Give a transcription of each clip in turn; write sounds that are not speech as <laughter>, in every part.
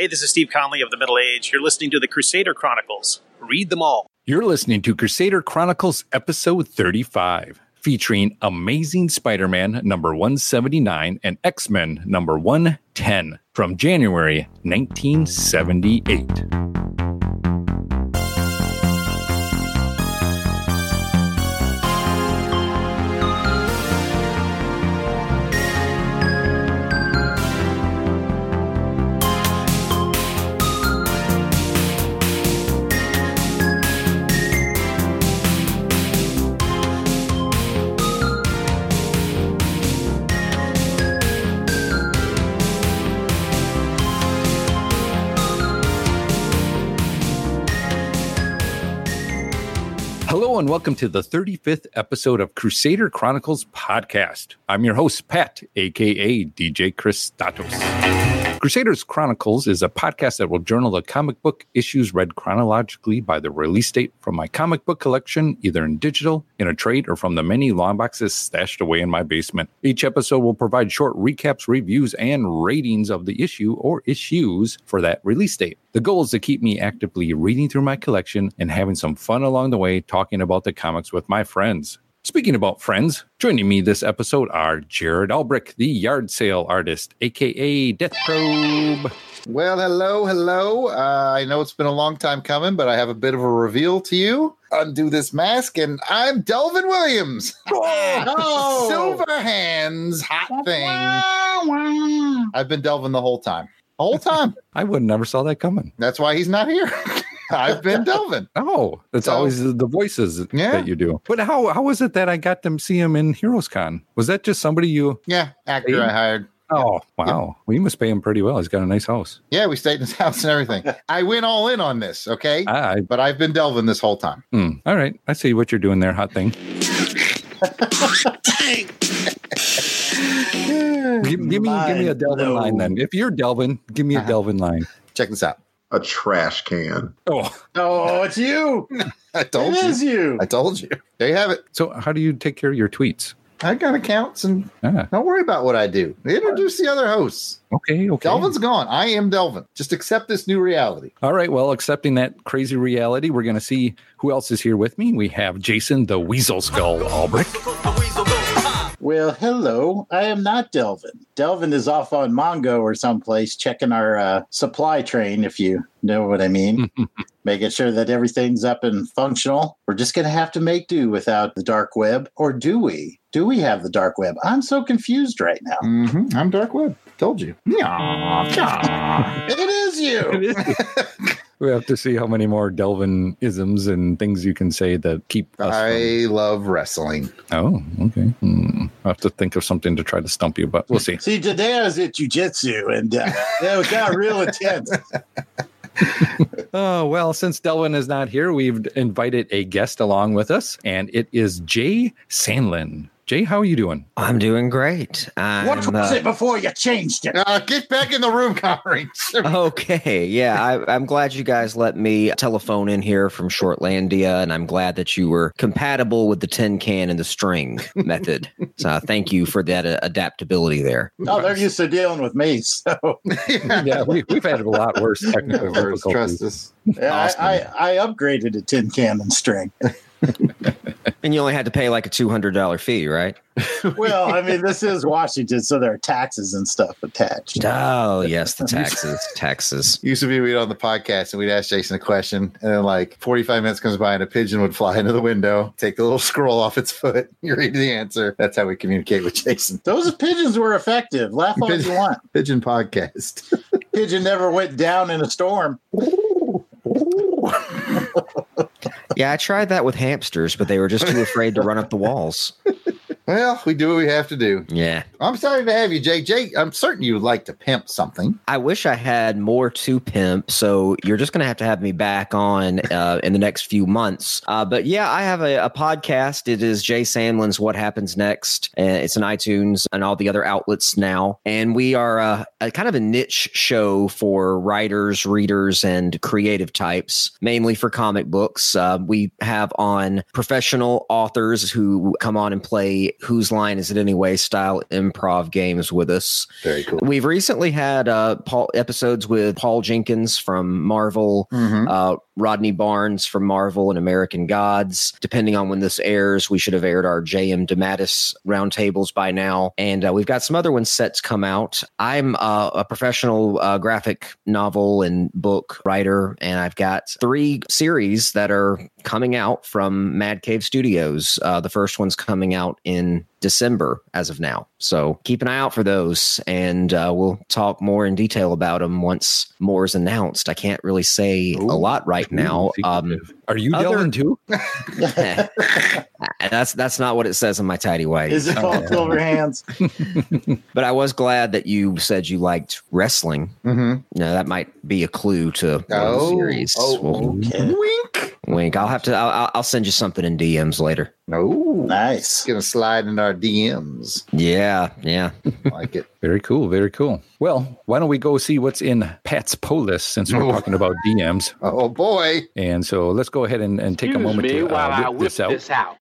Hey, this is Steve Conley of the Middle Age. You're listening to the Crusader Chronicles. Read them all. You're listening to Crusader Chronicles episode 35, featuring Amazing Spider Man number 179 and X Men number 110 from January 1978. And welcome to the 35th episode of Crusader Chronicles podcast. I'm your host, Pat, aka DJ Chris Statos. Crusaders Chronicles is a podcast that will journal the comic book issues read chronologically by the release date from my comic book collection, either in digital, in a trade, or from the many long boxes stashed away in my basement. Each episode will provide short recaps, reviews, and ratings of the issue or issues for that release date. The goal is to keep me actively reading through my collection and having some fun along the way talking about the comics with my friends. Speaking about friends, joining me this episode are Jared Albrick, the yard sale artist, aka Death Probe. Well, hello, hello. Uh, I know it's been a long time coming, but I have a bit of a reveal to you. Undo this mask, and I'm Delvin Williams. Oh, <laughs> Silver hands, hot thing. I've been Delvin the whole time. The whole time. <laughs> I would never saw that coming. That's why he's not here. <laughs> I've been Delvin. <laughs> Oh, it's so, always the voices yeah. that you do. But how how was it that I got to see him in Heroes Con? Was that just somebody you? Yeah, actor paid? I hired. Oh wow! Yeah. Well, you must pay him pretty well. He's got a nice house. Yeah, we stayed in his <laughs> house and everything. <laughs> I went all in on this, okay? I, but I've been Delvin this whole time. Hmm. All right, I see what you're doing there, hot thing. give, give, me, give me a Delvin line then. If you're Delvin, give me a uh-huh. Delvin line. Check this out a trash can. Oh, oh, it's you! <laughs> I told it you. It is you. I told you. There you have it. So, how do you take care of your tweets? I got accounts, and ah. don't worry about what I do. Introduce the other hosts. Okay, okay. Delvin's gone. I am Delvin. Just accept this new reality. All right. Well, accepting that crazy reality, we're going to see who else is here with me. We have Jason the Weasel Skull Albrick. Well, hello. I am not Delvin. Delvin is off on Mongo or someplace checking our uh, supply train, if you know what I mean. <laughs> Making sure that everything's up and functional. We're just going to have to make do without the dark web. Or do we? Do we have the dark web? I'm so confused right now. Mm-hmm. I'm dark web. Told you. it is you. It is. <laughs> <laughs> we have to see how many more Delvin isms and things you can say that keep us. I from... love wrestling. Oh, okay. Hmm. I have to think of something to try to stump you, but we'll see. See, today I was at jujitsu and uh, it got real <laughs> intense. oh, well, since Delvin is not here, we've invited a guest along with us, and it is Jay Sandlin. Jay, how are you doing? I'm doing great. I'm, what was uh, it before you changed it? Uh, get back in the room, Connery. <laughs> okay, yeah, I, am glad you guys let me telephone in here from Shortlandia, and I'm glad that you were compatible with the tin can and the string <laughs> method. So thank you for that uh, adaptability there. Oh, they're used to dealing with me, so <laughs> yeah, we, have had a lot worse technical difficulties. Trust us. Yeah, awesome. I, I, I upgraded a tin can and string. <laughs> and you only had to pay like a two hundred dollar fee, right? <laughs> well, I mean, this is Washington, so there are taxes and stuff attached. Oh, yes, the taxes, <laughs> taxes. Used to be we'd on the podcast and we'd ask Jason a question, and then like forty five minutes comes by and a pigeon would fly into the window, take the little scroll off its foot, you read the answer. That's how we communicate with Jason. Those pigeons were effective. Laugh all pigeon, you want. Pigeon podcast. pigeon never went down in a storm. Yeah, I tried that with hamsters, but they were just too afraid to run up the walls. Well, we do what we have to do. Yeah. I'm sorry to have you, Jay. Jay, I'm certain you would like to pimp something. I wish I had more to pimp. So you're just going to have to have me back on uh, in the next few months. Uh, but yeah, I have a, a, podcast. It is Jay Sandlin's What Happens Next. Uh, it's in iTunes and all the other outlets now. And we are uh, a kind of a niche show for writers, readers, and creative types, mainly for comic books. Uh, we have on professional authors who come on and play Whose Line Is It Anyway style improv games with us. Very cool. We've recently had uh, Paul episodes with Paul Jenkins from Marvel, Mhm. uh, Rodney Barnes from Marvel and American Gods. Depending on when this airs, we should have aired our J.M. DeMatteis roundtables by now. And uh, we've got some other ones set to come out. I'm uh, a professional uh, graphic novel and book writer, and I've got three series that are coming out from Mad Cave Studios. Uh, the first one's coming out in December as of now. So keep an eye out for those, and uh, we'll talk more in detail about them once more is announced. I can't really say a lot right now. Um, Are you other- Delvin too? <laughs> <laughs> that's that's not what it says in my tidy white. Is it Paul <laughs> Silverhands? But I was glad that you said you liked wrestling. Mhm. No, that might be a clue to one of the Oh, series. oh, We'll Okay. Wink. Wink. I'll have to. I'll, I'll- I'll send you something in DMs later. Oh, Nice. gonna slide in our DMs. Yeah, yeah. Like it. <laughs> Very cool. Very cool. Well, why don't we go see what's in Pat's poll list since we're talking about DMs? Oh boy. And so let's go ahead and, and take a moment me to while I uh, whip whip this out. this out.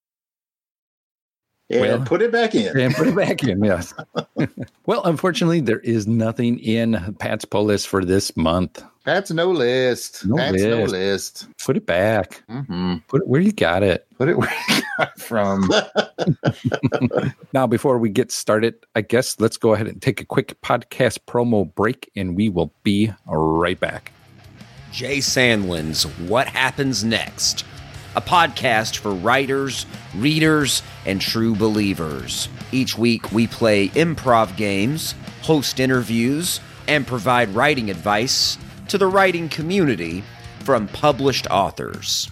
Yeah, Well- put it back in. and put it back in. Yes. <laughs> well, unfortunately, there is nothing in Pat's poll list for this month. Pat's no list. No Pat's no list. list. Put it back. hmm Put it where you got it. Put it where you got it from. <laughs> <laughs> Now, before we get started, I guess let's go ahead and take a quick podcast promo break, and we will be right back. Jay Sandlin's What Happens Next, a podcast for writers, readers, and true believers. Each week, we play improv games, host interviews, and provide writing advice to the writing community from published authors.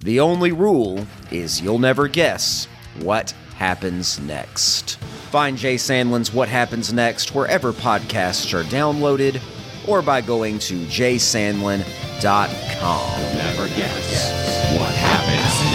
The only rule is you'll never guess what happens next. Find Jay Sandlin's What Happens Next wherever podcasts are downloaded or by going to jaysandlin.com. Never guess what happens.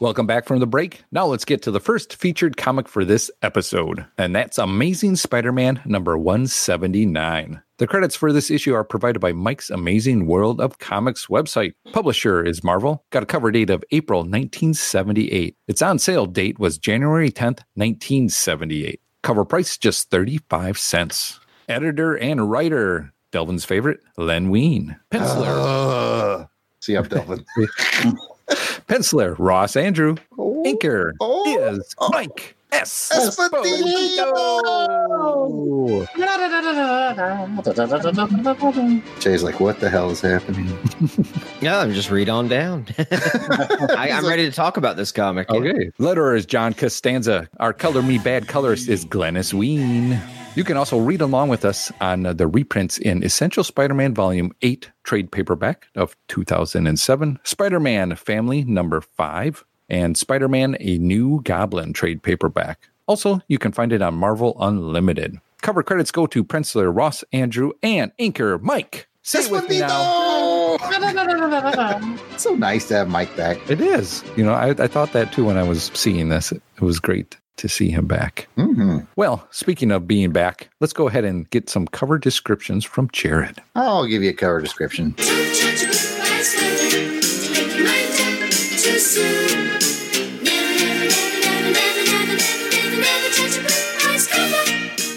Welcome back from the break. Now let's get to the first featured comic for this episode, and that's Amazing Spider Man number 179. The credits for this issue are provided by Mike's Amazing World of Comics website. Publisher is Marvel. Got a cover date of April 1978. Its on sale date was January 10th, 1978. Cover price just 35 cents. Editor and writer, Delvin's favorite, Len Wein. Penciler, Uh, see up, <laughs> Delvin. <laughs> Penciler, Ross Andru. Oh, Inker Oh. is oh. Mike S. Esposito. <laughs> Jay's like, what the hell is happening? <laughs> Yeah, I'm just read on down. <laughs> I, I'm ready to talk about this comic. Okay. Letterer is John Costanza. Our Color Me Bad colorist is Glynis Wein. You can also read along with us on uh, the reprints in Essential Spider Man Volume 8, trade paperback of 2007, Spider Man Family number 5, and Spider Man A New Goblin trade paperback. Also, you can find it on Marvel Unlimited. Cover credits go to Penciler, Ross, Andru, and Inker Mike. Say it with me now. <laughs> So nice to have Mike back. It is. You know, I, I thought that too when I was seeing this. It, it was great to see him back. hmm Well, speaking of being back, let's go ahead and get some cover descriptions from Jared. I'll give you a cover description.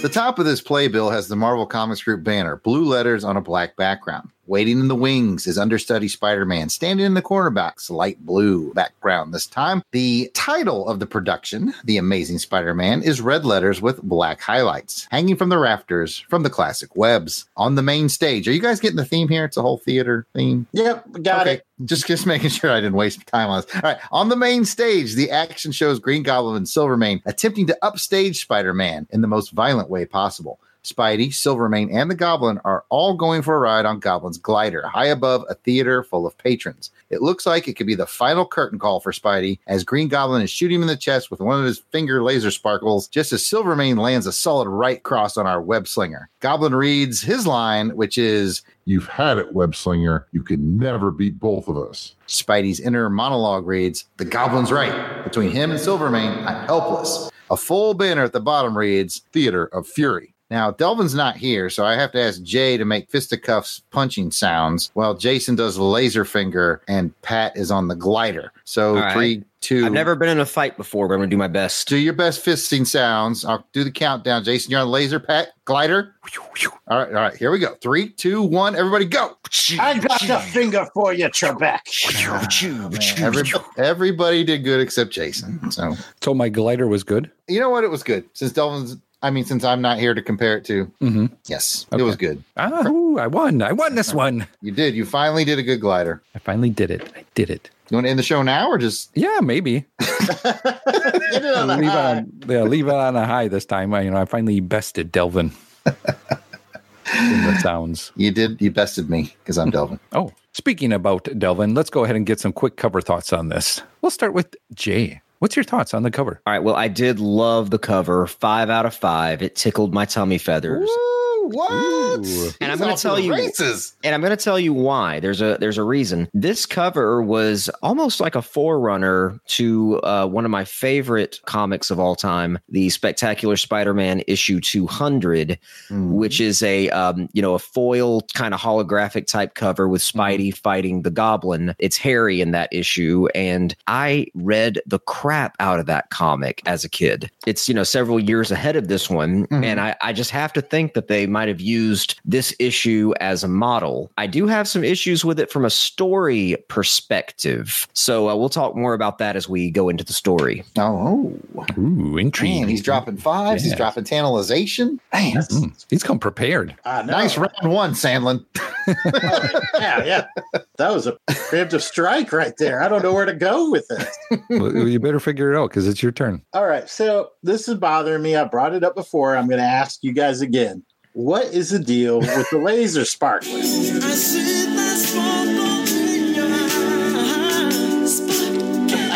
The top of this playbill has the Marvel Comics Group banner, blue letters on a black background. Waiting in the wings is understudy Spider Man, standing in the cornerbacks, light blue background this time. The title of the production, The Amazing Spider Man, is red letters with black highlights, hanging from the rafters from the classic webs. On the main stage, are you guys getting the theme here? It's a whole theater theme. Yep, got okay. it. Just just making sure I didn't waste time on this. All right. On the main stage, the action shows Green Goblin and Silvermane attempting to upstage Spider-Man in the most violent way possible. Spidey, Silvermane, and the Goblin are all going for a ride on Goblin's glider, high above a theater full of patrons. It looks like it could be the final curtain call for Spidey as Green Goblin is shooting him in the chest with one of his finger laser sparkles, just as Silvermane lands a solid right cross on our web slinger. Goblin reads his line, which is You've had it, web slinger. You can never beat both of us. Spidey's inner monologue reads, The Goblin's right. Between him and Silvermane, I'm helpless. A full banner at the bottom reads, Theater of Fury. Now, Delvin's not here, so I have to ask Jay to make fisticuffs punching sounds while Jason does the laser finger and Pat is on the glider. So, All right. three, two. I've never been in a fight before, but I'm gonna do my best. do your best fisting sounds. I'll do the countdown. Jason, you're on laser, Pat, glider. All right, all right, here we go. Three, two, one. Everybody go. I got the finger for you, Trebek. Every, everybody did good except Jason. So, So my glider was good. you know what? It was good. Since Delvin's, I mean, since I'm not here to compare it to, Mm-hmm. yes, Okay. it was good. Ah, ooh, I won. I won this one. You did. You finally did a good glider. I finally did it. I did it. You want to end the show now or just Yeah, maybe. <laughs> <laughs> It on the leave, it high. on, yeah, leave it on a high this time. I, you know, I finally bested Delvin in the <laughs> sounds. you did? You bested me because I'm Delvin. Oh, speaking about Delvin, let's go ahead and get some quick cover thoughts on this. We'll start with Jay. What's your thoughts on the cover? All right. Well, I did love the cover. Five out of five. It tickled my tummy feathers. Woo, what? Ooh. And I'm gonna tell you- races. And I'm going to tell you why. There's a there's a reason. This cover was almost like a forerunner to uh, one of my favorite comics of all time, the Spectacular Spider-Man issue 200, Hmm. which is a um, you know a foil kind of holographic type cover with Spidey fighting the Goblin. It's Harry in that issue, and I read the crap out of that comic as a kid. It's you know several years ahead of this one, Mhm. and I, I just have to think that they might have used this issue as a model. I do have some issues with it from a story perspective, so uh, we'll talk more about that as we go into the story. Oh, Ooh, intriguing. man, he's dropping fives. He's dropping tantalization. Man, Mm, he's come prepared. I know. nice round one, Sandlin. <laughs> <laughs> yeah, yeah. That was a preemptive strike right there. I don't know where to go with it. well, you better figure it out because it's your turn. All right. So this is bothering me. I brought it up before. I'm going to ask you guys again. What is the deal with the laser sparkler?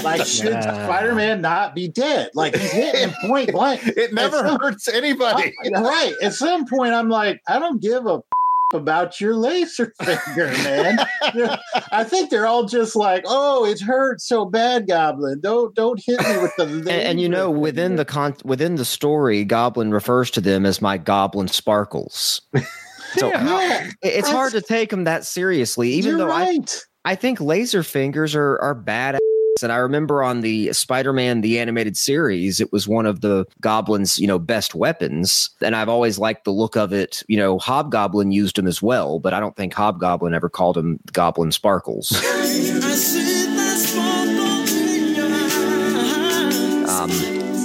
Like, should Spider Man not be dead? Like, he's hitting point blank. <laughs> It never It's- hurts anybody. <laughs> right. At some point, I'm like, I don't give a about your laser <laughs> finger, man. I think they're all just like, oh, it hurts so bad, Goblin. Don't don't hit me with the. <laughs> And, and you know, within the con- within the story, Goblin refers to them as my Goblin Sparkles. <laughs> So yeah, it- it's hard to take them that seriously, even though I. I think laser fingers are are bad. And I remember on the Spider-Man the animated series, it was one of the Goblin's you know best weapons, and I've always liked the look of it. You know, Hobgoblin used them as well, but I don't think Hobgoblin ever called him Goblin Sparkles. <laughs> Um,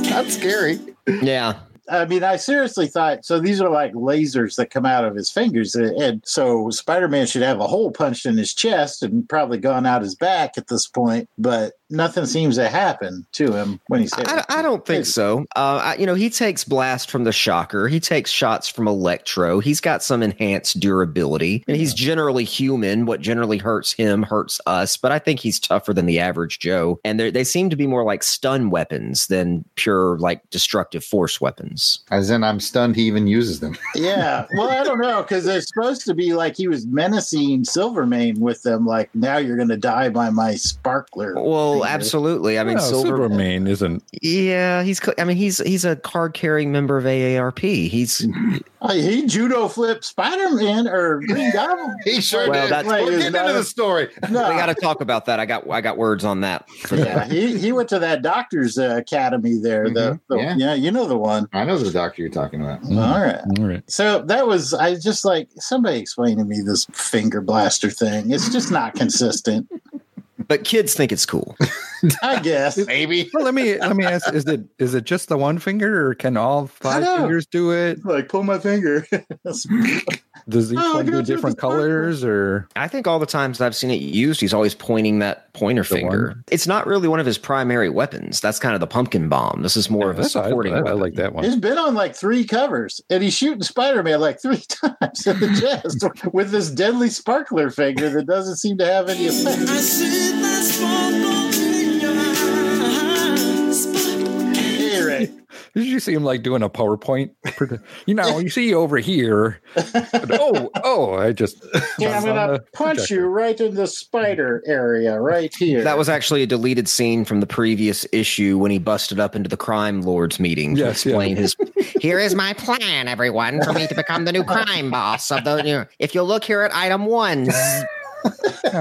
That's scary. yeah, I mean, I seriously thought so. These are like lasers that come out of his fingers, and so Spider-Man should have a hole punched in his chest and probably gone out his back at this point. But nothing seems to happen to him when he's. hit I, I don't think so. Uh, I, you know, he takes blast from the shocker. He takes shots from electro. He's got some enhanced durability, and he's generally human. What generally hurts him hurts us, but I think he's tougher than the average Joe. And they they seem to be more like stun weapons than pure like destructive force weapons. As in, I'm stunned he even uses them. <laughs> Yeah. Well, I don't know because they're supposed to be like he was menacing Silvermane with them. Like now you're going to die by my sparkler. Well, finger. absolutely. I mean, Well, Silver. Superman isn't. Yeah, he's. I mean, he's he's a card carrying member of AARP. He's <laughs> he judo flipped Spider Man or Green <laughs> Goblin. He sure Well, did. that's- We're getting is into that- the story. No, we got to talk about that. I got I got words on that. For yeah, that. he he went to that doctor's uh, academy there. The, Mhm, the yeah. yeah. you know the one. I know the doctor you're talking about. Mm. All right. All right. So that was I just like somebody explain to me this finger blaster thing. It's just not consistent. But kids think it's cool. <laughs> I guess. Maybe. Well, let me let me ask: Is it is it just the one finger, or can all five fingers do it? Like pull my finger. <laughs> <laughs> Does each Oh, one do different colors, or I think all the times I've seen it used, he's always pointing that pointer The finger. one? It's not really one of his primary weapons. That's kind of the pumpkin bomb. This is more of a That's- I, supporting. I- I weapon. like that one. He's been on like three covers, and he's shooting Spider Man like three times in the chest with this deadly sparkler finger that doesn't seem to have any effect. Did you see him like doing a PowerPoint? You know, you see over here. oh, oh! I just Yeah, I'm gonna punch projector. you right in the spider area, right here. That was actually a deleted scene from the previous issue when he busted up into the crime lords meeting to Yes, yeah. explain his. <laughs> Here is my plan, everyone, for me to become the new crime boss of the. You know, if you look here at item one, <laughs>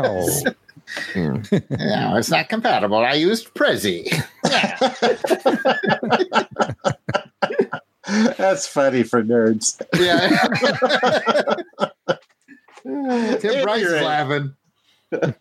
Oh. No, it's not compatible. I used Prezi. <laughs> That's funny for nerds. Yeah. <laughs> Tim Bryce is laughing. <laughs>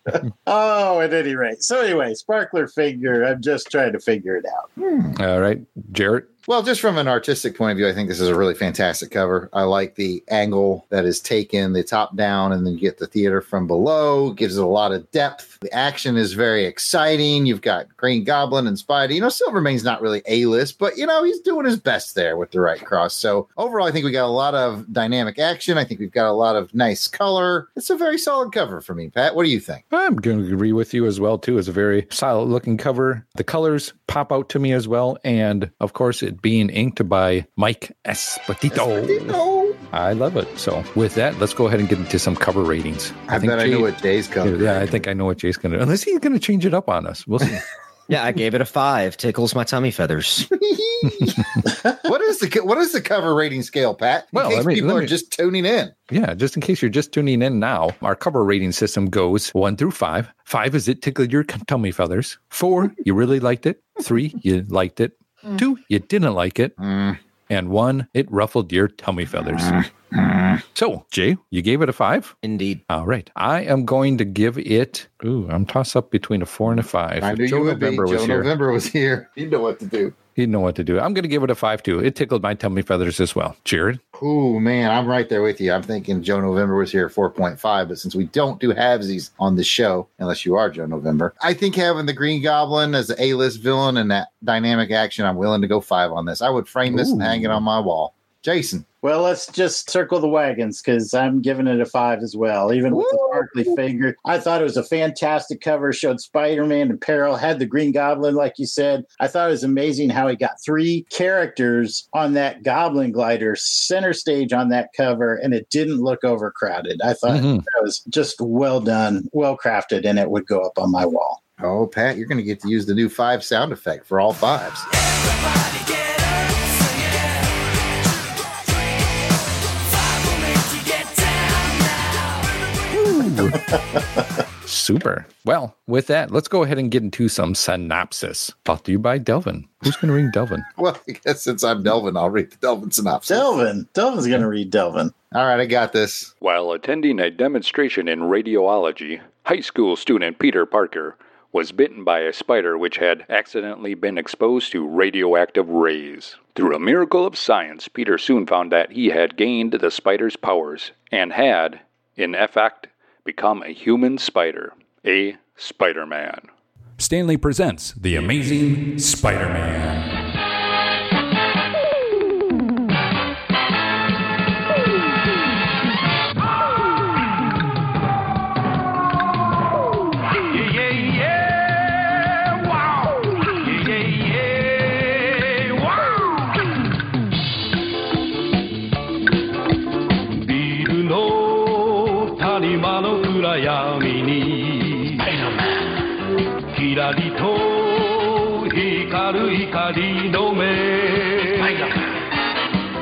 Oh, at any rate. So anyway, sparkler figure. I'm just trying to figure it out. Hmm. All right, Jared. Well, just from an artistic point of view, I think this is a really fantastic cover. I like the angle that is taken, the top down, and then you get the theater from below. Gives it a lot of depth. The action is very exciting. You've got Green Goblin and Spidey. You know, Silvermane's not really A list, but you know, he's doing his best there with the right cross. So overall, I think we got a lot of dynamic action. I think we've got a lot of nice color. It's a very solid cover for me, Pat. What do you think? I'm going to agree with you as well too. It's a very solid looking cover. The colors pop out to me as well, and of course, it being inked by Mike Esposito. No, I love it. So with that, let's go ahead and get into some cover ratings. I, bet I know what Jay's cover. Yeah, I think I know what Jay's going to. Do. Unless he's going to change it up on us, we'll see. <laughs> yeah, I gave it a five. Tickles my tummy feathers. <laughs> what is the what is the cover rating scale, Pat? In Well, case me- people let are just tuning in. Yeah, just in case you're just tuning in now, our cover rating system goes one through five. Five is it tickled your tummy feathers. Four, you really liked it. Three, you liked it. Mm. Two, you didn't like it. Mm. And one, it ruffled your tummy feathers. Mm. Mm. So, Jay, you gave it a five. Indeed. All right. I am going to give it. Ooh, I'm tossed up between a four and a five. I knew Joe you would November be. was Joe here. November was here. You know what to do. He'd know what to do. I'm going to give it a five two. It tickled my tummy feathers as well. Jared. Oh man, I'm right there with you. I'm thinking Joe November was here at 4.5, but since we don't do halvesies on the show, unless you are Joe November, I think having the Green Goblin as the A-list villain and that dynamic action, I'm willing to go five on this. I would frame this and hang it on my wall. Jason. Well, let's just circle the wagons because I'm giving it a five as well. Even with the sparkly figure, I thought it was a fantastic cover. Showed Spider-Man in peril, had the Green Goblin, like you said. I thought it was amazing how he got three characters on that Goblin glider center stage on that cover, and it didn't look overcrowded. I thought Mhm. that was just well done, well crafted, and it would go up on my wall. Oh, Pat, you're going to get to use the new five sound effect for all fives. <laughs> Super. Well, with that, let's go ahead and get into some synopsis. Brought to you by Delvin. Who's going to ring Delvin? <laughs> Well, I guess since I'm Delvin, I'll read the Delvin synopsis. Delvin, Delvin's going to read Delvin. All right, I got this. While attending a demonstration in radiology, high school student Peter Parker was bitten by a spider which had accidentally been exposed to radioactive rays. Through a miracle of science, Peter soon found that he had gained the spider's powers and had, in effect, become a human spider, a Spider Man. Stan Lee presents The Amazing Spider Man.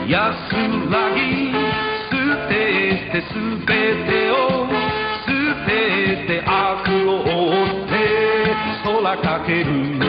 安らぎ捨ててすべてを捨てて悪を追って空かける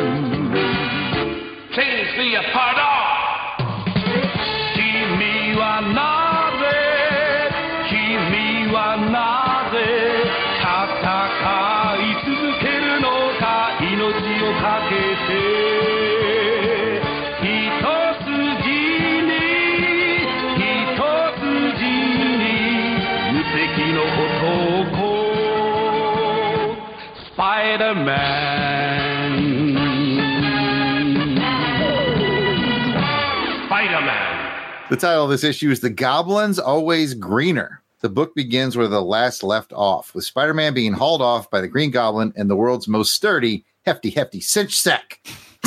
The title of this issue is The Goblin's Always Greener. The book begins where the last left off, with Spider Man being hauled off by the Green Goblin and the world's most sturdy, hefty, hefty cinch sack. <laughs>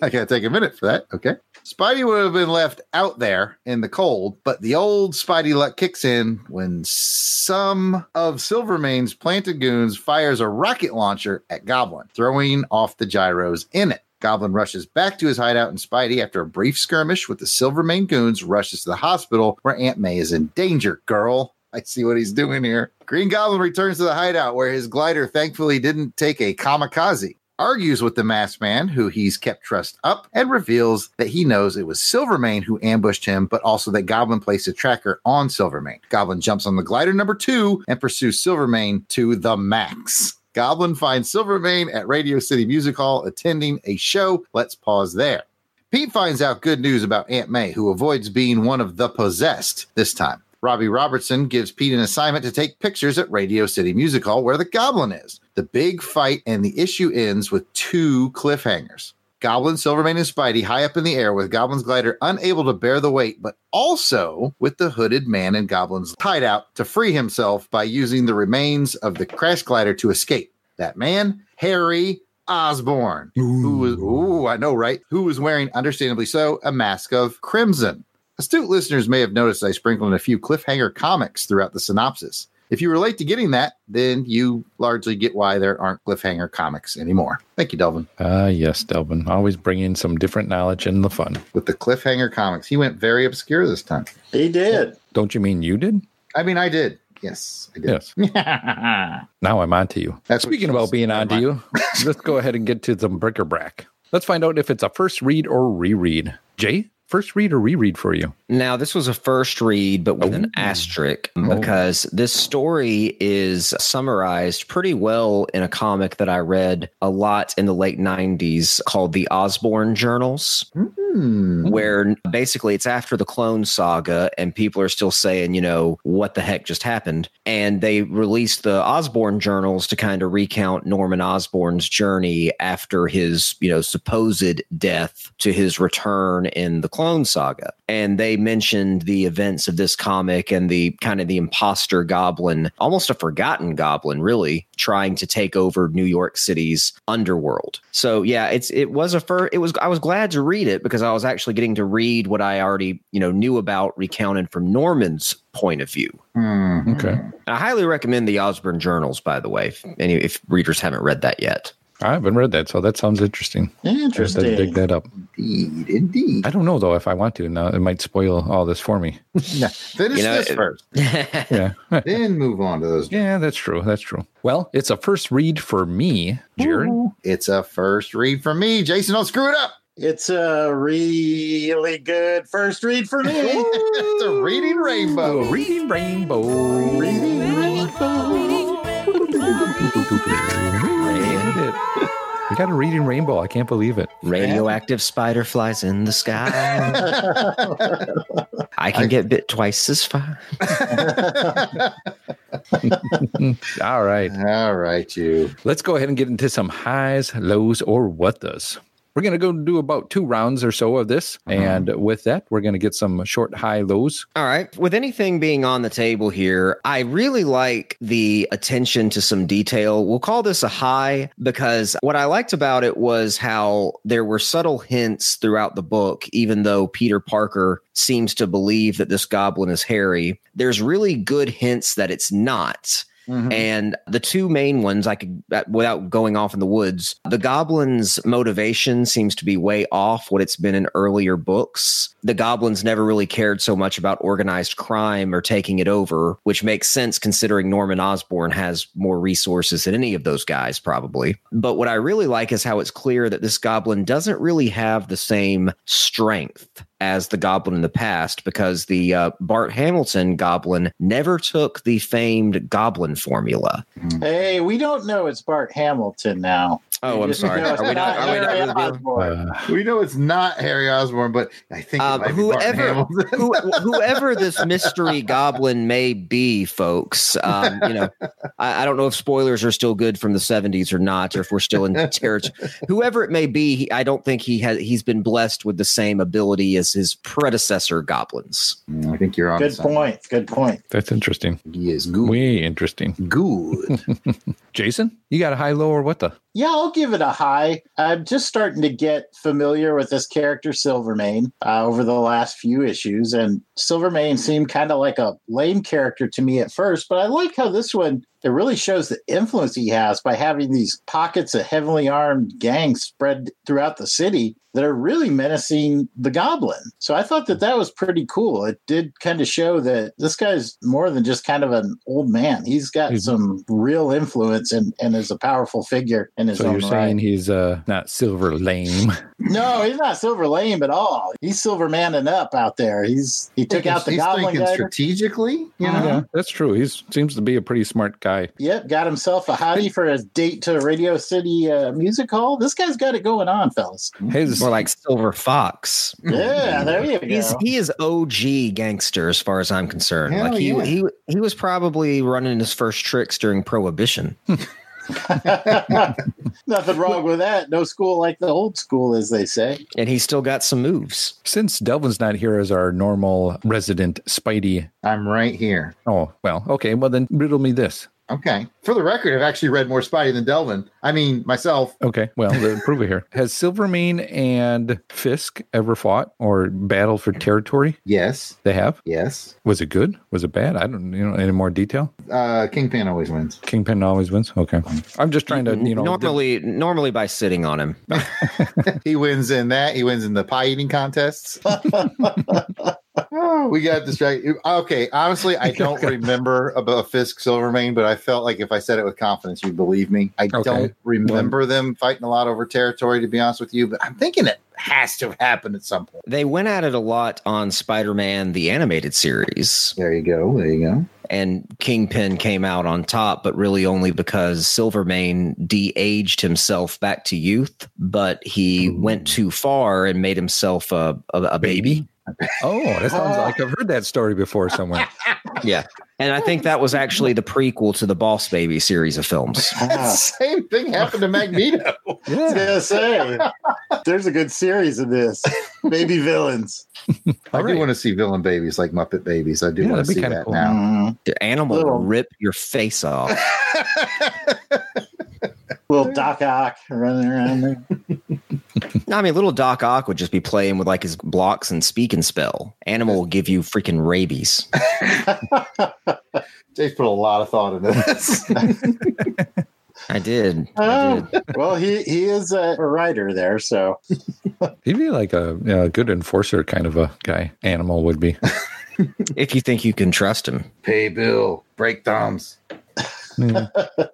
I gotta take a minute for that. Okay. Spidey would have been left out there in the cold, but the old Spidey luck kicks in when some of Silvermane's planted goons fires a rocket launcher at Goblin, throwing off the gyros in it. Goblin rushes back to his hideout, and Spidey, after a brief skirmish with the Silvermane goons, rushes to the hospital where Aunt May is in danger. Girl, I see what he's doing here. Green Goblin returns to the hideout where his glider thankfully didn't take a kamikaze. Argues with the masked man, who he's kept trussed up, and reveals that he knows it was Silvermane who ambushed him, but also that Goblin placed a tracker on Silvermane. Goblin jumps on the glider number two and pursues Silvermane to the max. Goblin finds Silvermane at Radio City Music Hall attending a show. Let's pause there. Pete finds out good news about Aunt May, who avoids being one of the possessed this time. Robbie Robertson gives Pete an assignment to take pictures at Radio City Music Hall where the goblin is. The big fight and the issue ends with two cliffhangers. Goblin, Silvermane, and Spidey high up in the air with Goblin's glider unable to bear the weight, but also with the hooded man in Goblin's hideout to free himself by using the remains of the crash glider to escape. That man, Harry Osborn, who was, ooh, I know, right? Who was wearing, understandably so, a mask of crimson. Astute listeners may have noticed I sprinkled in a few cliffhanger comics throughout the synopsis. If you relate to getting that, then you largely get why there aren't cliffhanger comics anymore. Thank you, Delvin. Ah, yes, Delvin. Always bringing some different knowledge and the fun. With the cliffhanger comics, he went very obscure this time. He did. Don't you mean you did? I mean, I did. Yes, I did. Yes. <laughs> Now I'm on to you. That's Speaking about being said. on to you, <laughs> let's go ahead and get to some bric-a-brac. Let's find out if it's a first read or reread. Jay, first read or reread for you? Now, this was a first read, but with an Oh. asterisk Oh. because this story is summarized pretty well in a comic that I read a lot in the late 90s called The Osborn Journals, Hmm. where basically it's after the clone saga and people are still saying, you know, what the heck just happened. And they released the Osborn Journals to kind of recount Norman Osborn's journey after his, you know, supposed death to his return in the clone saga. And they mentioned the events of this comic and the kind of the imposter goblin, almost a forgotten goblin, really, trying to take over New York City's underworld. So yeah, it's it was a fir- it was I was glad to read it because I was actually getting to read what I already, you know, knew about recounted from Norman's point of view. Hmm. Okay. I highly recommend the Osborn Journals, by the way, if any if readers haven't read that yet. I haven't read that, so that sounds interesting. Interesting. I Interesting. dig that up. Indeed, indeed. I don't know though if I want to. Now it might spoil all this for me. <laughs> Now, finish You know, this it- first, <laughs> Yeah. <laughs> then move on to those. yeah, that's true. That's true. Well, it's a first read for me, Jared. It's a first read for me. Jason, don't screw it up. It's a really good first read for me. it's a reading rainbow. reading rainbow. Reading Rainbow. We got a reading rainbow. I can't believe it. Radioactive spider flies in the sky. I can get bit twice as far. <laughs> All right. All right, you. Let's go ahead and get into some highs, lows, or what does. We're going to go do about two rounds or so of this. Uh-huh. And with that, we're going to get some short high lows. All right. With anything being on the table here, I really like the attention to some detail. We'll call this a high because what I liked about it was how there were subtle hints throughout the book, even though Peter Parker seems to believe that this goblin is Harry. There's really good hints that it's not. Mhm. And the two main ones, I could, uh, without going off in the woods, the goblin's motivation seems to be way off what it's been in earlier books. The goblins never really cared so much about organized crime or taking it over, which makes sense considering Norman Osborn has more resources than any of those guys, probably. But what I really like is how it's clear that this goblin doesn't really have the same strength as the goblin in the past because the uh, Bart Hamilton goblin never took the famed goblin formula. hey, we don't know it's Bart Hamilton now. Oh, I'm sorry. Are we not? Are we not Harry really doing- Osborn. Uh, We know it's not Harry Osborn, but I think it Um, might be Martin whoever who, <laughs> whoever this mystery goblin may be, folks, um, you know, I, I don't know if spoilers are still good from the '70s or not, or if we're still in <laughs> territory. Whoever it may be, he, I don't think he has. He's been blessed with the same ability as his predecessor goblins. Mm, I think you're on. Good something. point. Good point. that's interesting. He is good. Way interesting. Good. <laughs> Jason, you got a high, low, or what the? Yeah, I'll give it a high. I'm just starting to get familiar with this character, Silvermane, uh, over the last few issues. And Silvermane seemed kind of like a lame character to me at first, but I like how this one it really shows the influence he has by having these pockets of heavily armed gangs spread throughout the city that are really menacing the goblin. So I thought that that was pretty cool. It did kind of show that this guy's more than just kind of an old man. He's got He's- some real influence and, and is a powerful figure in his So own you're saying right. he's uh, not silver lame. <laughs> No, he's not Silver Lame at all. He's Silver Manning up out there. He's he took Thinking- out the he's goblin thinking guy. strategically. You know, Yeah, that's true. He seems to be a pretty smart guy. Yep, got himself a hottie for his date to Radio City uh, Music Hall. This guy's got it going on, fellas. His More like Silver Fox. Yeah, there you go. He's he is OG gangster as far as I'm concerned. Hell like he yeah. he he was probably running his first tricks during Prohibition. <laughs> <laughs> Nothing wrong with that. No school like the old school, as they say. and he's still got some moves. since Delvin's not here as our normal resident Spidey. I'm right here. Oh well, okay. Well then, riddle me this. Okay. For the record, I've actually read more Spidey than Delvin. I mean, myself. Okay, well, <laughs> then prove it here. Has Silvermane and Fisk ever fought or battled for territory? Yes. They have. Yes. Was it good? Was it bad? I don't. You know any more detail? Uh, Kingpin always wins. Kingpin always wins. Okay, I'm just trying to you know. normally normally by sitting on him. <laughs> <laughs> he wins in that. He wins in the pie eating contests. Oh, <laughs> we got distracted. Okay, honestly, I <laughs> don't remember about Fisk Silvermane, but I felt like if I said it with confidence, you'd believe me. I Okay. don't remember them fighting a lot over territory, to be honest with you, but I'm thinking it has to have happened at some point. They went at it a lot on Spider-Man the animated series. There you go. There you go. and Kingpin came out on top, but really only because Silvermane de-aged himself back to youth, but he went too far and made himself a, a, a baby. Oh, that sounds like I've heard that story before somewhere. <laughs> Yeah. And I think that was actually the prequel to the Boss Baby series of films. <laughs> Ah, <laughs> Same thing happened to Magneto. yeah. was gonna say, there's a good series of this. Baby villains. I All do want to see villain babies like Muppet Babies. I do Yeah, want to see that cool. now. Mm, The animal Little- will rip your face off. little Doc Ock running around there. I mean, little Doc Ock would just be playing with like his blocks and speak and spell. Animal will give you freaking rabies. <laughs> Jay's put a lot of thought into this. <laughs> I did. I Oh, did. well, he he is a, a writer there, so He'd be like a, you know, good enforcer kind of a guy. Animal would be. <laughs> If you think you can trust him. Pay bill, break thumbs. Yeah.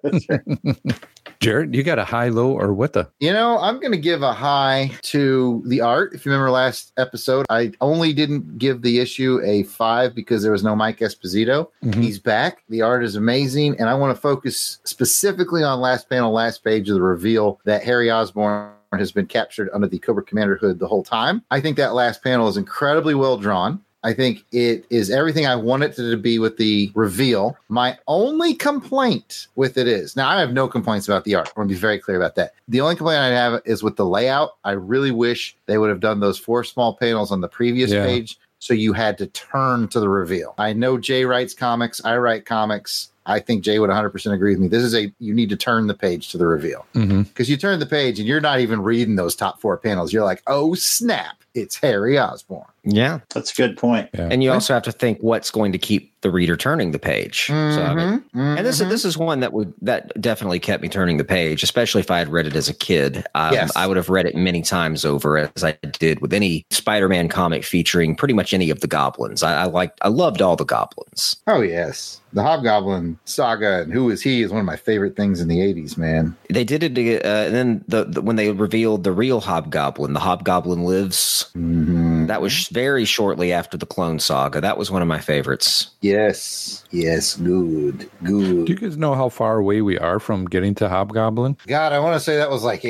<laughs> Jared, you got a high, low, or what the? You know, I'm going to give a high to the art. If you remember last episode, I only didn't give the issue a five because there was no Mike Esposito. Mhm. He's back. The art is amazing. And I want to focus specifically on last panel, last page of the reveal that Harry Osborn has been captured under the Cobra Commander hood the whole time. I think that last panel is incredibly well drawn. I think it is everything I want it to be with the reveal. My only complaint with it is now I have no complaints about the art. I want to be very clear about that. The only complaint I have is with the layout. I really wish they would have done those four small panels on the previous Yeah. page so you had to turn to the reveal. I know Jay writes comics, I write comics. I think Jay would 100% agree with me. This is a you need to turn the page to the reveal Mm-hmm. because you turn the page and you're not even reading those top four panels. You're like, oh snap, it's Harry Osborn. Yeah. that's a good point. Yeah. And you also have to think what's going to keep the reader turning the page. So, I mean, Mhm, and this is this is one that would that definitely kept me turning the page, especially if I had read it as a kid. Um, Yes. I would have read it many times over as I did with any Spider-Man comic featuring pretty much any of the goblins. I, I liked, I loved all the goblins. Oh yes, the Hobgoblin saga and Who Is He is one of my favorite things in the '80s. Man, They did it, uh, and then the, the when they revealed the real Hobgoblin, the Hobgoblin lives. Mhm. That was very shortly after the Clone Saga. That was one of my favorites. yes, yes, good, good. Do you guys know how far away we are from getting to Hobgoblin? God, I want to say that was like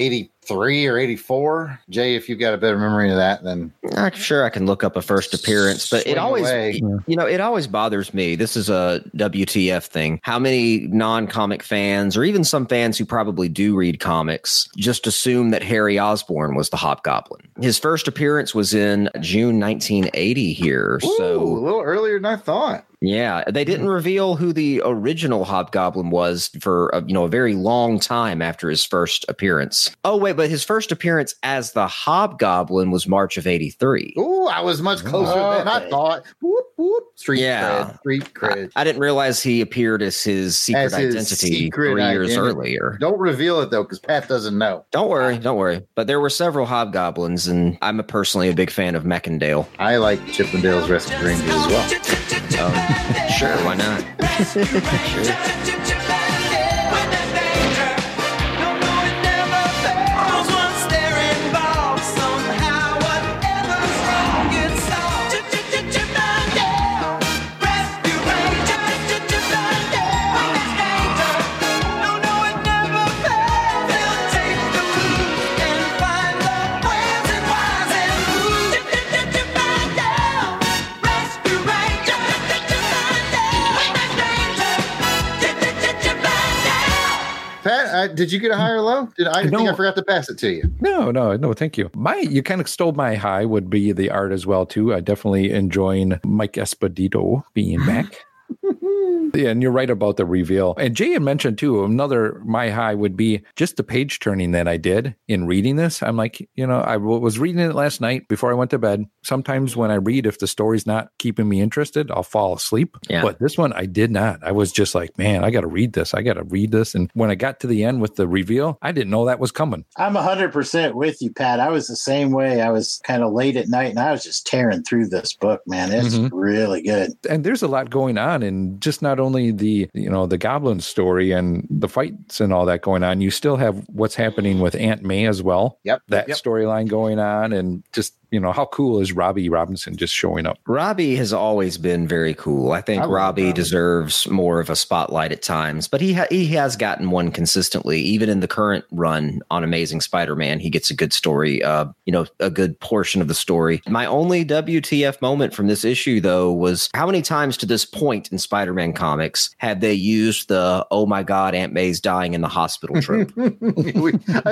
'83 or '84. Jay, if you've got a better memory of that, then I'm sure I can look up a first appearance, but it always, away. you know, it always bothers me. This is a WTF thing. How many non-comic fans, or even some fans who probably do read comics, just assume that Harry Osborn was the Hobgoblin. His first appearance was in June 1980 here, Ooh, a little earlier than I thought. Yeah, they didn't reveal who the original Hobgoblin was for a, you know a very long time after his first appearance. Oh wait, but his first appearance as the Hobgoblin was March of '83. Ooh, I was much closer oh, than I thought. Whoop, whoop. Street Yeah. cred. Street I, cred. I didn't realize he appeared as his secret As his identity secret three years identity. earlier. Don't reveal it though, because Pat doesn't know. Don't worry, don't worry. But there were several Hobgoblins, and I'm a personally a big fan of Macendale. I like Chip 'n Dale's Rescue Rangers as well. Sure, why not? <laughs> Uh, did you get a high or low? Did I, I think. I forgot to pass it to you? No, no, no, thank you. My, you kind of stole my high would be the art as well too. I definitely enjoying Mike Esposito being <laughs> back. Yeah, and you're right about the reveal. And Jay had mentioned too, another my high would be just the page turning that I did in reading this. I'm like, you know, I was reading it last night before I went to bed. Sometimes when I read, if the story's not keeping me interested, I'll fall asleep. Yeah. But this one I did not. I was just like, man, I got to read this. I got to read this. And when I got to the end with the reveal, I didn't know that was coming. I'm 100% with you, Pat. I was the same way. I was kind of late at night and I was just tearing through this book, man. It's Mhm. really good. and there's a lot going on and just not only the you know the goblin story and the fights and all that going on you still have what's happening with aunt may as well Yep. that yep. storyline going on and just you know how cool is robbie robinson just showing up Robbie has always been very cool. I think I Robbie Robbie. deserves more of a spotlight at times, but he ha- he has gotten one consistently. Even in the current run on Amazing Spider-Man, he gets a good story. Uh, you know, a good portion of the story. My only WTF moment from this issue, though, was how many times to this point in Spider-Man comics have they used the "Oh my God, Aunt May's dying in the hospital" <laughs> trope? I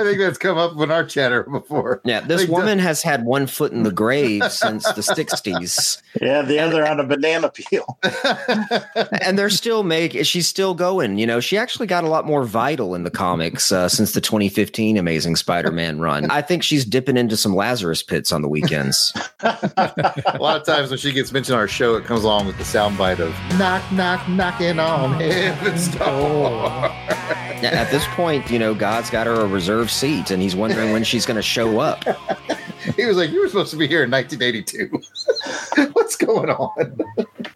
think that's come up in our chatter before. yeah, this They do- woman has had one foot in the grave since the '60s. Yeah, the other on a banana peel. <laughs> and they're still making she's still going you know she actually got a lot more vital in the comics uh, since the 2015 amazing spider-man run i think she's dipping into some lazarus pits on the weekends a lot of times when she gets mentioned on our show, it comes along with the soundbite of knock, knock, knocking on heaven's door. At this point you know god's got her a reserved seat and he's wondering when she's going to show up <laughs> he was like, You were supposed to be here in 1982. <laughs> <laughs> What's going on?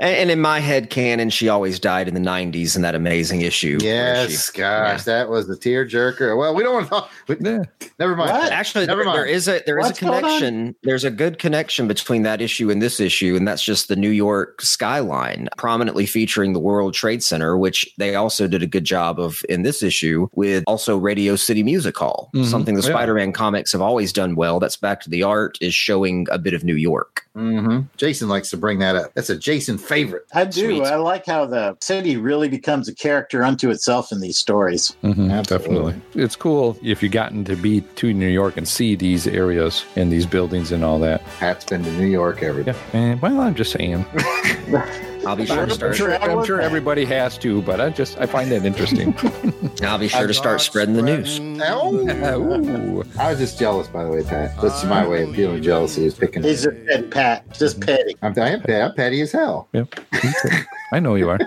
and, and in my head canon she always died in the 90s in that amazing issue where Yes, she- gosh, that was the tear jerker. Well, we don't want to talk. but yeah Never mind. What? Actually, Never there, there mind. is a there is What's a connection. There's a good connection between that issue and this issue, and that's just the New York skyline, prominently featuring the World Trade Center, which they also did a good job of in this issue with also Radio City Music Hall, Mhm. something the Yeah. Spider-Man comics have always done well. That's back to the art is showing a bit of New York. Hmm Jason likes to bring that up. That's a Jason favorite. I do. Sweet. I like how the city really becomes a character unto itself in these stories. Mhm, Absolutely. definitely it's cool if you've gotten to be to new york and see these areas and these buildings and all that Pat's been to New York every day. yeah and, well i'm just saying <laughs> I'll be <laughs> sure I'm to start. sure, I'm sure everybody has to but i just i find that interesting <laughs> I'll be sure to start spreading the news. <laughs> Oh. I was just jealous, by the way, Pat. That's my way of dealing with jealousy is picking. He's a petty Pat, just mm-hmm. petty. I'm, I am petty. I'm petty as hell. Yep. I know you are.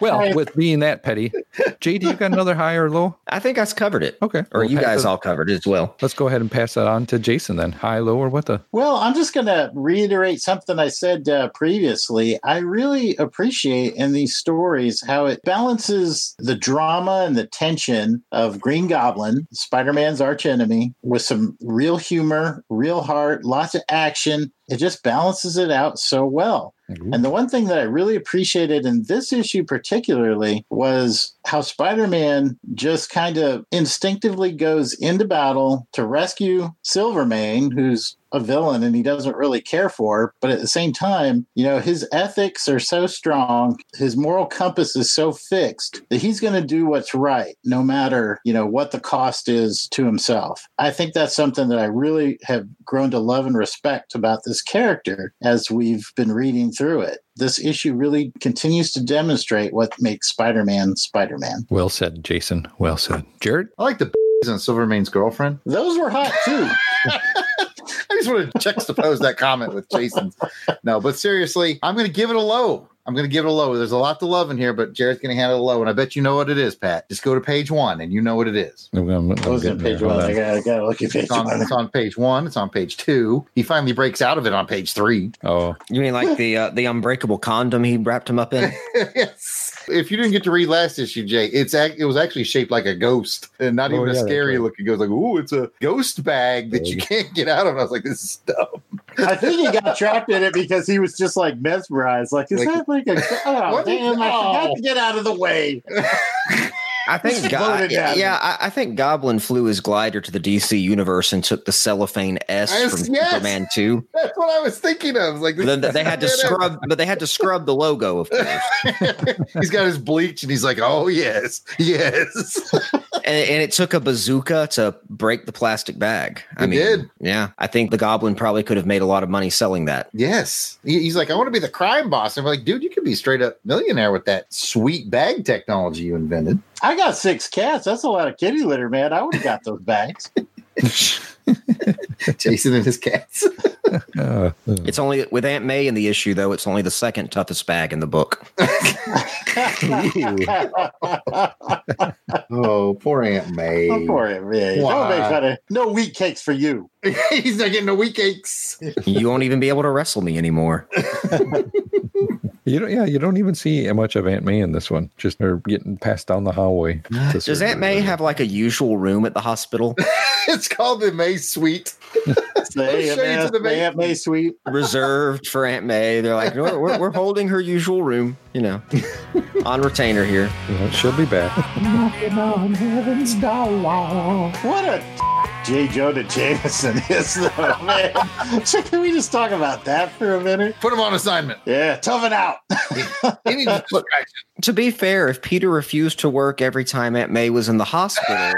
Well, with being that petty, Jay, do you got another high or low? I think I've covered it. Okay. Or Well, you guys it- all covered it as well. Let's go ahead and pass that on to Jason then. High, low, or what the? Well, I'm just going to reiterate something I said uh, previously. I really appreciate in these stories how it balances the drama and the tension of Green Goblin, Spider Man's archenemy, with some real humor, real heart, lots of action. It just balances it out so well. And the one thing that I really appreciated in this issue, particularly, was how Spider Man just kind of instinctively goes into battle to rescue Silvermane, who's a villain and he doesn't really care for. But at the same time, you know, his ethics are so strong, his moral compass is so fixed that he's going to do what's right, no matter, you know, what the cost is to himself. I think that's something that I really have grown to love and respect about this character as we've been reading through it. This issue really continues to demonstrate what makes Spider Man Spider Man. Well said, Jason. Well said. Jared? I like the <laughs> b's on Silvermane's girlfriend. Those were hot too. <laughs> I just want to juxtapose that comment with Jason's. No, but seriously, I'm going to give it a low. I'm going to give it a low. There's a lot to love in here, but Jared's going to handle it low, and I bet you know what it is, Pat. Just go to page one, and you know what it is. I'm, I'm, I'm was it, page there. one? I on. gotta, I gotta look at page It's on, one. it's on page one. It's on page two. He finally breaks out of it on page three. Oh, You mean like the uh, the unbreakable condom he wrapped him up in? <laughs> yes. If you didn't get to read last issue, Jay, it's ac- it was actually shaped like a ghost, and not Oh, even yeah, a scary right. looking ghost. Like, ooh, it's a ghost bag that you can't get out of. And I was like, this is dumb. I think he got trapped in it because he was just like mesmerized. Like, is Like- that like a oh is- damn? I forgot oh. to get out of the way. <laughs> I think, Just Go- voted yeah, I, I think Goblin flew his glider to the DC universe and took the cellophane S Yes, from yes. Superman Two. That's what I was thinking of. Like, Then they had to <laughs> scrub, but they had to scrub the logo, of course. <laughs> he's got his bleach, and he's like, oh yes, yes. <laughs> and, and it took a bazooka to break the plastic bag. I It mean, did. yeah, I think the Goblin probably could have made a lot of money selling that. Yes. He's like, I want to be the crime boss. I'm like, dude, you could be straight up millionaire with that sweet bag technology you invented. I got six cats. That's a lot of kitty litter, man. I would have got those bags. <laughs> <laughs> Jason and his cats. uh, It's only with Aunt May in the issue, though. It's only the second toughest bag in the book. <laughs> oh, poor Aunt May. Oh, poor Aunt May. Don't Why? make fun of no wheat cakes for you. he's not getting no weak aches. You won't even be able to wrestle me anymore. You don't. Yeah, you don't even see much of Aunt May in this one. Just her getting passed down the hallway. <gasps> Does surgery. Aunt May have like a usual room at the hospital <laughs> it's called the May Suite. It's the I'll Aunt show you May, to the the Aunt May suite. reserved for Aunt May? They're like, no, we're, we're holding her usual room, you know, on retainer here. Yeah, she'll be back. Knocking on heaven's door. What a <laughs> J. Jonah Jameson is, though, man. <laughs> So can we just talk about that for a minute? Put him on assignment. Yeah, tough it out. <laughs> He needs a distraction. To be fair, if Peter refused to work every time Aunt May was in the hospital,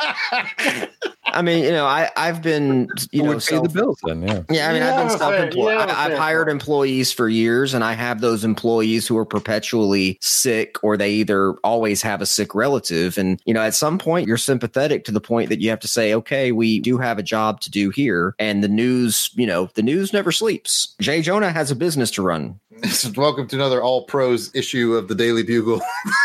I mean, you know, I I've been you know would pay the bills then? Yeah. Yeah, I mean, I've been self-employed. Yeah, I, I've hired point. employees for years, and I have those employees who are perpetually sick, or they either always have a sick relative. And you know, at some point, you're sympathetic to the point that you have to say, "Okay, we do have a job to do here." And the news, you know, the news never sleeps. Jay Jonah has a business to run. <laughs> Welcome to another all prose issue of the Daily Bugle.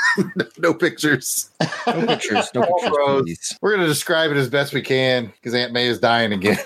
<laughs> no pictures. No pictures, no <laughs> All pictures, prose. We're going to describe it as best we can because Aunt May is dying again.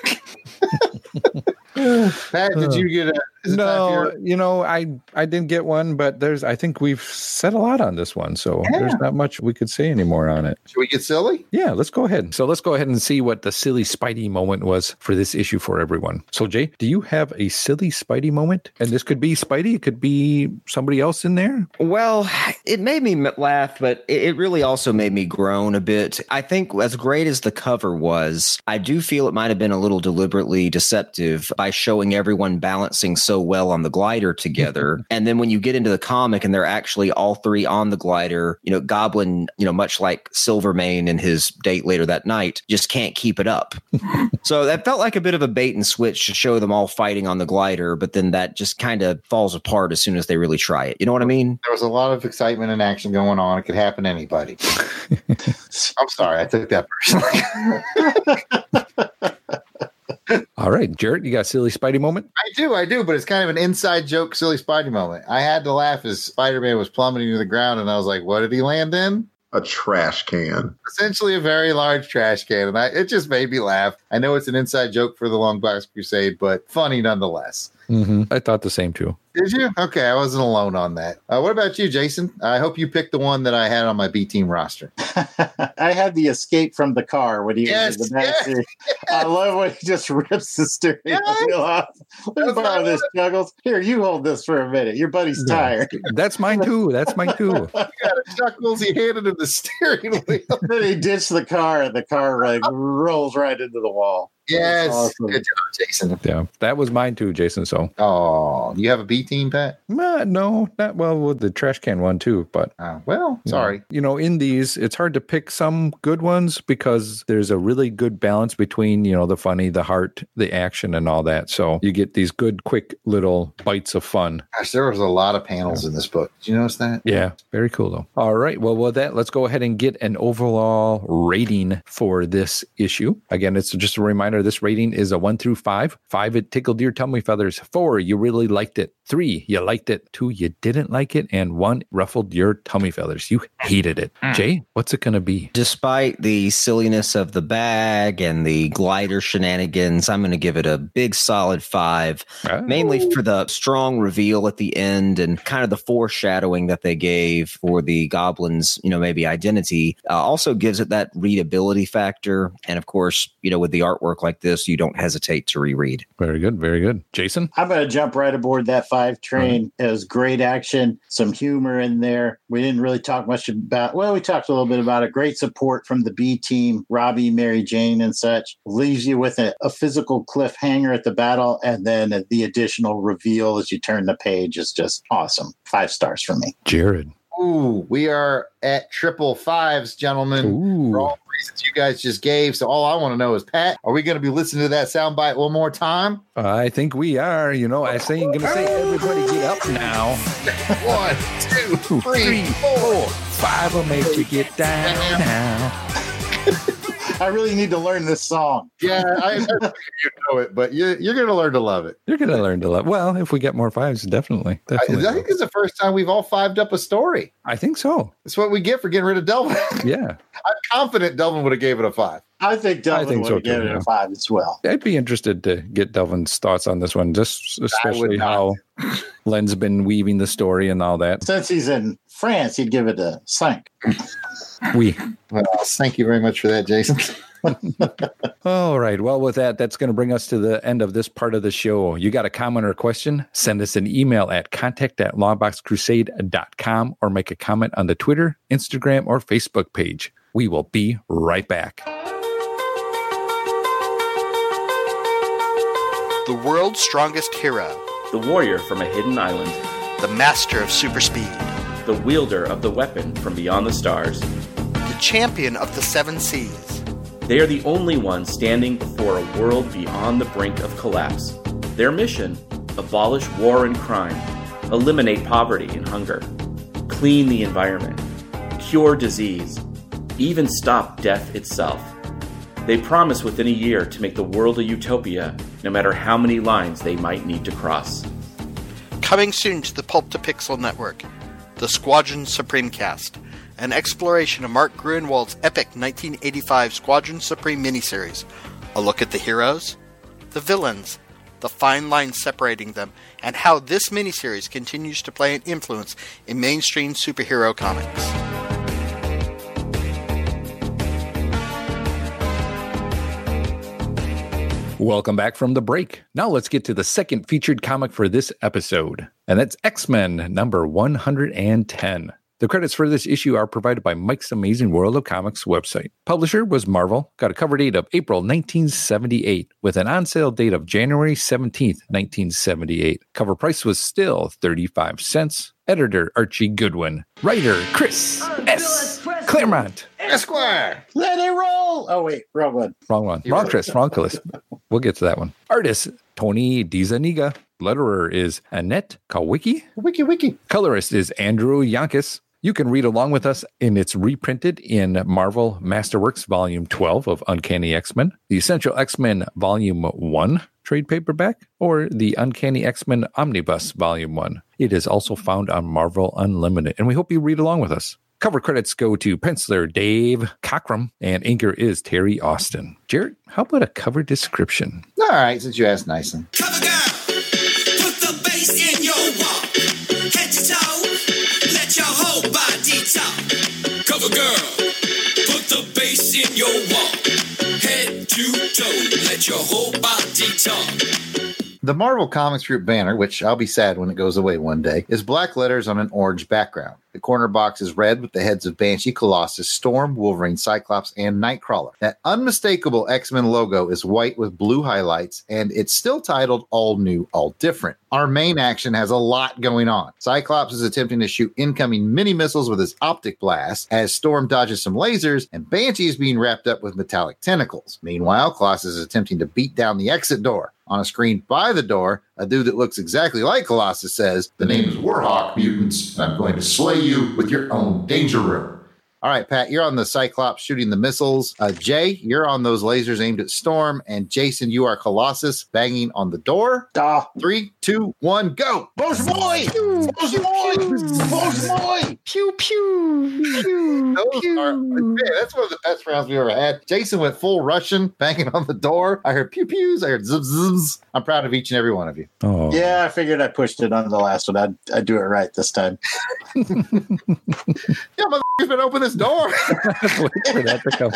Pat, did uh. you get a? Is it No, your- you know, I I didn't get one, but there's I think we've said a lot on this one, so there's not much we could say anymore on it. Should we get silly? Yeah, let's go ahead. So let's go ahead and see what the silly Spidey moment was for this issue for everyone. So Jay, do you have a silly Spidey moment? And this could be Spidey, it could be somebody else in there. Well, it made me laugh, but it it really also made me groan a bit. I think, as great as the cover was, I do feel it might have been a little deliberately deceptive by showing everyone balancing so well on the glider together. <laughs> and then when you get into the comic and they're actually all three on the glider, you know, Goblin, you know, much like Silvermane and his date later that night, just can't keep it up. <laughs> so that felt like a bit of a bait and switch to show them all fighting on the glider, but then that just kind of falls apart as soon as they really try it. You know what I mean? There was a lot of excitement and action going on. It could happen to anybody. <laughs> I'm sorry, I took that personally. All right, Jared, you got a silly Spidey moment? I do, I do, but it's kind of an inside joke, silly Spidey moment. I had to laugh as Spider Man was plummeting to the ground, and I was like, "What did he land in?" A trash can. Essentially, a very large trash can, and I, it just made me laugh. I know it's an inside joke for the Long Box Crusade, but funny nonetheless. Mm-hmm. I thought the same too. Did you? Okay, I wasn't alone on that. Uh, what about you, Jason? I hope you picked the one that I had on my B team roster. <laughs> I had the escape from the car when he Yes, the back yes. I love when he just <laughs> rips the steering Yes. wheel off. Let me That's borrow right. this, Juggles. Here, you hold this for a minute. Your buddy's Yeah. tired. <laughs> That's mine too. That's mine too. You got chuckles. He handed him the steering wheel. then he ditched the car, and the car like rolls right into the wall. Yes. Awesome. Good job, Jason. Yeah, that was mine too, Jason. So Oh, you have a B team, Pat? uh, no, not well with the trash can one too, but Oh, well, sorry. You know, in these, it's hard to pick some good ones because there's a really good balance between, you know, the funny, the heart, the action, and all that. So you get these good, quick little bites of fun. Gosh, there was a lot of panels in this book. Did you notice that? Yeah, very cool though. All right. Well, with that, let's go ahead and get an overall rating for this issue. Again, it's just a reminder this rating is a one through five. Five, it tickled your tummy feathers. Four, you really liked it. Three, you liked it. Two, you didn't like it. And one, ruffled your tummy feathers. You hated it. Jay, what's it going to be? Despite the silliness of the bag and the glider shenanigans, I'm going to give it a big solid five, mainly for the strong reveal at the end and kind of the foreshadowing that they gave for the goblins, you know, maybe identity. Uh, also gives it that readability factor. And of course, you know, with the artwork like this, you don't hesitate to reread. Very good. Very good. Jason? I'm going to jump right aboard that five train. Uh-huh. It was great action, some humor in there. We didn't really talk much about, well, we talked a little bit about it. Great support from the B team, Robbie, Mary Jane, and such. Leaves you with a, a physical cliffhanger at the battle, and then the additional reveal as you turn the page is just awesome. Five stars for me. Jared. Ooh, we are at triple fives, gentlemen. For all the reasons you guys just gave. So all I want to know is, Pat, are we going to be listening to that soundbite one more time? I think we are. You know, I say, I'm going to say, everybody get up now. <laughs> One, two, three, four. Five will make you get down <laughs> now. <laughs> I really need to learn this song. Yeah, I, I you know it, but you, you're going to learn to love it. You're going to learn to love. Well, if we get more fives, definitely. I, definitely. I think it's the first time we've all fived up a story. I think so. That's what we get for getting rid of Delvin. <laughs> Yeah. I'm confident Delvin would have gave it a five. I think Delvin think would so have given too, it yeah. a five as well. I'd be interested to get Delvin's thoughts on this one, just especially how Len's been weaving the story and all that. Since he's in France, he'd give it a cinq. We. Well, thank you very much for that, Jason. <laughs> All right. Well, with that, that's going to bring us to the end of this part of the show. You got a comment or a question? Send us an email at contact at longboxcrusade.com or make a comment on the Twitter, Instagram, or Facebook page. We will be right back. The world's strongest hero, The warrior from a hidden island. the master of super speed, The wielder of the weapon from beyond the stars. the champion of the seven seas. They are the only ones standing before a world beyond the brink of collapse. Their mission abolish war and crime, eliminate poverty and hunger, clean the environment, cure disease, even stop death itself. They promise within a year to make the world a utopia, no matter how many lines they might need to cross. Coming soon to the Pulp to Pixel Network, the Squadron Supreme cast, an exploration of Mark Gruenwald's epic 1985 Squadron Supreme miniseries. A look at the heroes, the villains, the fine line separating them, and how this miniseries continues to play an influence in mainstream superhero comics. Welcome back from the break. Now let's get to the second featured comic for this episode, and that's X Men number 110. The credits for this issue are provided by Mike's Amazing World of Comics website. Publisher was Marvel, got a cover date of April 1978 with an on sale date of January 17th, 1978. Cover price was still 35 cents. Editor Archie Goodwin. Writer Chris S. Claremont. Esquire. Let it roll. Oh, wait, wrong one. Wrong one. Wrong Chris. Wrong Chris. <laughs> We'll get to that one. Artist Tony DeZuniga. Letterer is Annette Kawecki. Wiki, wiki. Colorist is Andrew Yanchus. You can read along with us, and it's reprinted in Marvel Masterworks Volume 12 of Uncanny X Men, the Essential X Men Volume 1 trade paperback, or the Uncanny X Men Omnibus Volume 1. It is also found on Marvel Unlimited, and we hope you read along with us. Cover credits go to penciler Dave Cockrum, and inker is Terry Austin. Jared, how about a cover description? All right, since you asked Nyson. Put the bass in your walk. Head to toe. Let your whole body talk. Cover girl. Put the bass in your walk. Head to toe. Let your whole body talk. The Marvel Comics Group banner, which I'll be sad when it goes away one day, is black letters on an orange background. The corner box is red with the heads of Banshee, Colossus, Storm, Wolverine, Cyclops, and Nightcrawler. That unmistakable X Men logo is white with blue highlights, and it's still titled All New, All Different. Our main action has a lot going on. Cyclops is attempting to shoot incoming mini missiles with his optic blast as Storm dodges some lasers, and Banshee is being wrapped up with metallic tentacles. Meanwhile, Colossus is attempting to beat down the exit door. On a screen by the door, a dude that looks exactly like Colossus says, The name is Warhawk, mutants, and I'm going to slay you with your own danger room. All right, Pat, you're on the Cyclops shooting the missiles. Uh, Jay, you're on those lasers aimed at Storm. And Jason, you are Colossus banging on the door. Duh. Three, two, one, go. Boss boy! Boss boy! Boss boy! Pew pew pew. Those are, man, that's one of the best rounds we've ever had. Jason went full Russian, banging on the door. I heard pew pews. I heard zip zips. I'm proud of each and every one of you. Oh, Yeah, I figured I pushed it on the last one. I'd, I'd do it right this time. <laughs> Yeah, motherfucker's been open this door. <laughs> Wait for that to come.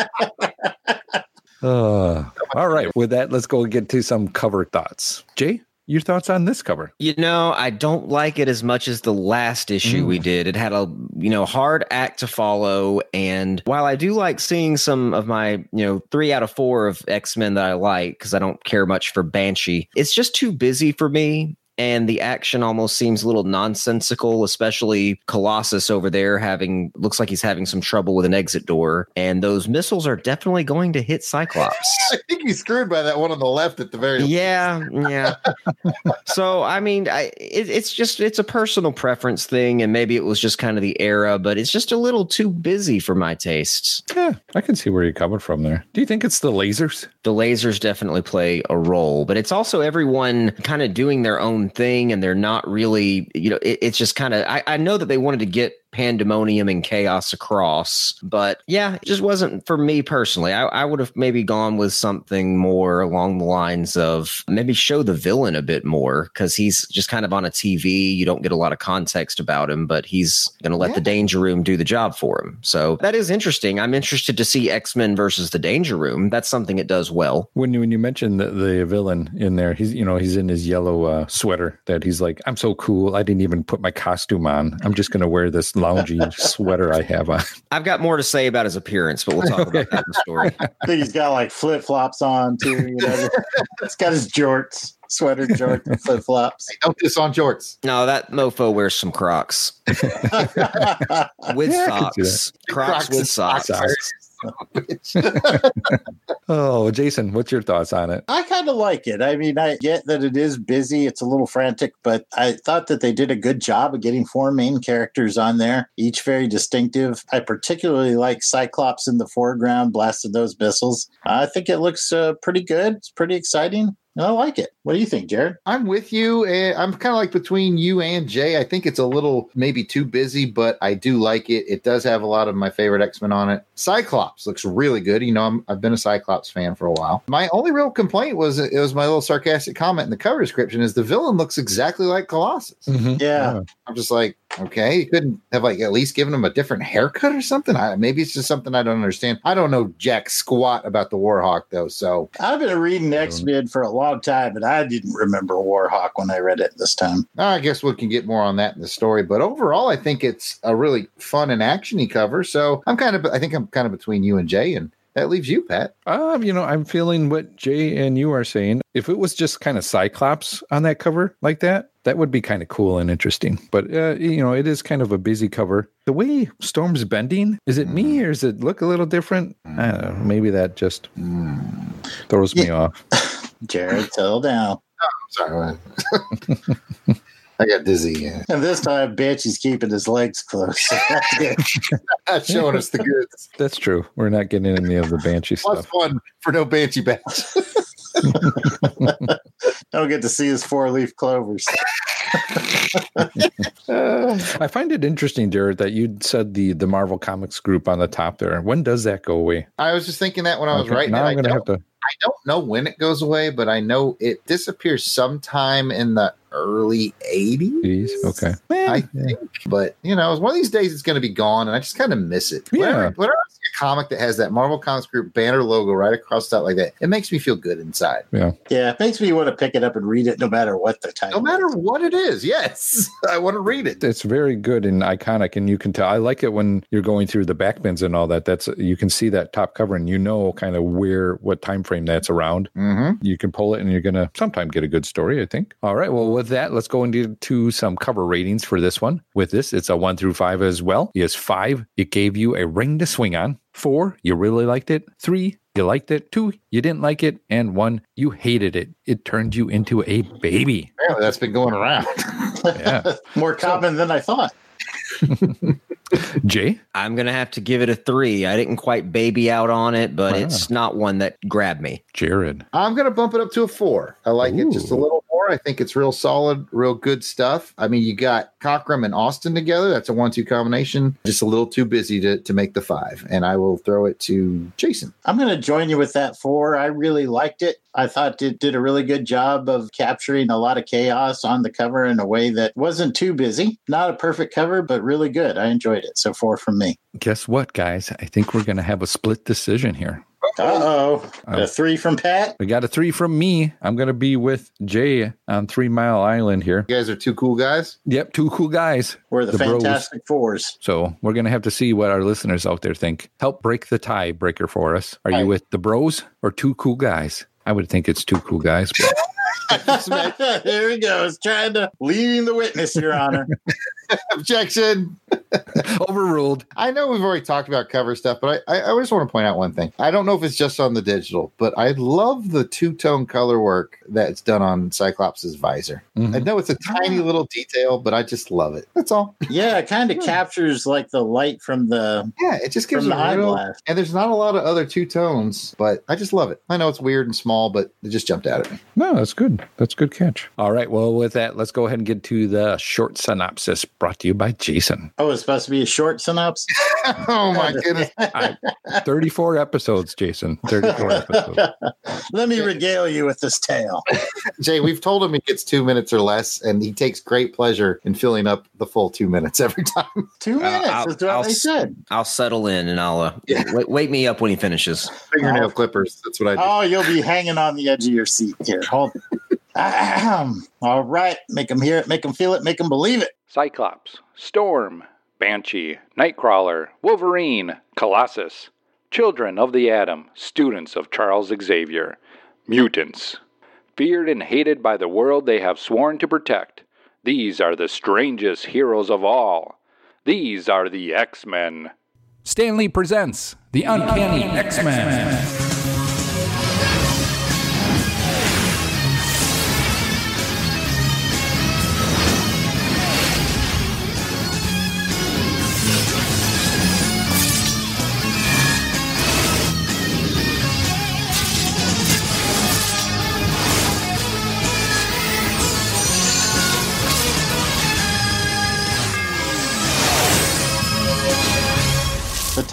Uh, all right. With that, let's go get to some cover thoughts. Jay, your thoughts on this cover? You know, I don't like it as much as the last issue Mm. we did. It had a, you know, hard act to follow. And while I do like seeing some of my, you know, three out of four of X Men that I like, because I don't care much for Banshee, it's just too busy for me. And the action almost seems a little nonsensical, especially Colossus over there having looks like he's having some trouble with an exit door. And those missiles are definitely going to hit Cyclops. <laughs> I think he's screwed by that one on the left at the very Yeah, yeah. <laughs> so I mean, I it, it's just it's a personal preference thing, and maybe it was just kind of the era, but it's just a little too busy for my tastes. Yeah, I can see where you're coming from there. Do you think it's the lasers? The lasers definitely play a role, but it's also everyone kind of doing their own thing, and they're not really, you know, it, it's just kind of. I, I know that they wanted to get pandemonium and chaos across, but yeah, it just wasn't for me personally. I, I would have maybe gone with something more along the lines of maybe show the villain a bit more because he's just kind of on a TV. You don't get a lot of context about him, but he's going to let the Danger Room do the job for him. So that is interesting. I'm interested to see X Men versus the Danger Room. That's something it does well. When you when you mentioned the, the villain in there, he's you know he's in his yellow uh, sweater that he's like, I'm so cool. I didn't even put my costume on. I'm just gonna wear this loungy sweater I have on. I've got more to say about his appearance, but we'll talk about that in the story. <laughs> I think he's got like flip flops on too. You know, it's got his jorts, sweater jorts, and flip flops. Don't diss on jorts. No, that mofo wears some Crocs <laughs> with Yeah, I can see socks. Crocs, with socks. <laughs> oh, Jason, what's your thoughts on it? I kind of like it. I mean, I get that it is busy, it's a little frantic, but I thought that they did a good job of getting four main characters on there, each very distinctive. I particularly like Cyclops in the foreground blasting those missiles. I think it looks uh, pretty good. It's pretty exciting. I like it. What do you think, Jared? I'm with you. eh, I'm kind of like between you and Jay. I think it's a little maybe too busy, but I do like it. It does have a lot of my favorite X Men on it. Cyclops looks really good. You know, I'm, I've been a Cyclops fan for a while. My only real complaint was it was my little sarcastic comment in the cover description is the villain looks exactly like Colossus. Yeah. I'm just like, okay, you couldn't have like at least given him a different haircut or something. I, maybe it's just something I don't understand. I don't know jack squat about the Warhawk though, so I've been reading X Men for a long time, and I didn't remember Warhawk when I read it this time. I guess we can get more on that in the story. But overall, I think it's a really fun and actiony cover. So I'm kind of, I think I'm kind of between you and Jay, and that leaves you, Pat. Um, you know, I'm feeling what Jay and you are saying. If it was just kind of Cyclops on that cover like that, that would be kind of cool and interesting. But uh, you know, it is kind of a busy cover. The way Storm's bending, is it me or does it look a little different? I don't know. Maybe that just throws me off. <laughs> Jared, settle down. Oh, Sorry. <laughs> I got dizzy. Yeah. And this time, Banshee's keeping his legs close. <laughs> That's. Not showing us the goods. That's true. We're not getting any of the Banshee Plus stuff. one for no Banshee badge. <laughs> Don't get to see his four leaf clovers. <laughs> I find it interesting, Jared, that you said the the Marvel Comics group on the top there. When does that go away? I was just thinking that when I was Okay, writing now it. I'm gonna have to. I don't know when it goes away, but I know it disappears sometime in the early 80s. Please, okay. I think. But, you know, one of these days it's going to be gone, and I just kind of miss it. Whenever, Yeah. whenever I see comic that has that Marvel Comics Group banner logo right across that like that, it makes me feel good inside. Yeah. Yeah, it makes me want to pick it up and read it no matter what the title. No matter what it is, yes, <laughs> I want to read it. It's very good and iconic, and you can tell. I like it when you're going through the back bins and all that. That's you can see that top cover, and you know kind of where what time frame that's around. Mm-hmm. You can pull it, and you're gonna sometime get a good story. I think. All right. Well, with that, let's go into some cover ratings for this one. With this, it's a one through five as well. Yes, five. It gave you a ring to swing on. Four, you really liked it. Three, you liked it. Two, you didn't like it. And one, you hated it. It turned you into a baby. Apparently, that's been going around. Yeah. <laughs> More common than I thought. <laughs> Jay? I'm gonna have to give it a three. I didn't quite baby out on it, but Wow. it's not one that grabbed me. Jared. I'm going to bump it up to a four. I like it just a little more. I think it's real solid, real good stuff. I mean, you got Cockrum and Austin together. That's a one-two combination. Just a little too busy to, to make the five. And I will throw it to Jason. I'm going to join you with that four. I really liked it. I thought it did a really good job of capturing a lot of chaos on the cover in a way that wasn't too busy. Not a perfect cover, but really good. I enjoyed it. So four from me. Guess what, guys? I think we're going to have a split decision here. Uh oh. A three from Pat. We got a three from me. I'm going to be with Jay on Three Mile Island here. You guys are two cool guys. Yep, two cool guys. We're the, The bros. Fantastic Fours. So we're going to have to see what our listeners out there think. Help break the tiebreaker for us. Are you with the bros or two cool guys? I would think it's two cool guys. But <laughs> there he goes, trying to leading the witness, Your Honor. <laughs> Objection. <laughs> Overruled. I know we've already talked about cover stuff, but I, I, I just want to point out one thing. I don't know if it's just on the digital, but I love the two tone color work that's done on Cyclops's visor. Mhm. I know it's a tiny little detail, but I just love it. That's all. Yeah, it kind of captures like the light from the Yeah, it just gives From it the a eyeglass. And there's not a lot of other two tones, but I just love it. I know it's weird and small, but it just jumped out at me. No, that's good. That's a good catch. All right. Well, with that, let's go ahead and get to the short synopsis brought to you by Jason. Oh, it's supposed to be a short synopsis. <laughs> oh my <laughs> goodness. 34 episodes, Jason. 34 <laughs> episodes. Let me regale you with this tale. Jay, we've told him he gets two minutes or less, and he takes great pleasure in filling up the full two minutes every time. Two minutes I'll- is what I'll they said. I'll settle in and I'll uh, wait, wake me up when he finishes. Fingernail clippers. That's what I do. Oh, you'll be hanging on the edge of your seat here. Hold. Ahem. <clears throat> All right, make them hear it, make them feel it, make them believe it. Cyclops, Storm, Banshee, Nightcrawler, Wolverine, Colossus, Children of the Atom, students of Charles Xavier, mutants. Feared and hated by the world they have sworn to protect, these are the strangest heroes of all. These are the X Men. Stan Lee presents The Uncanny X Men.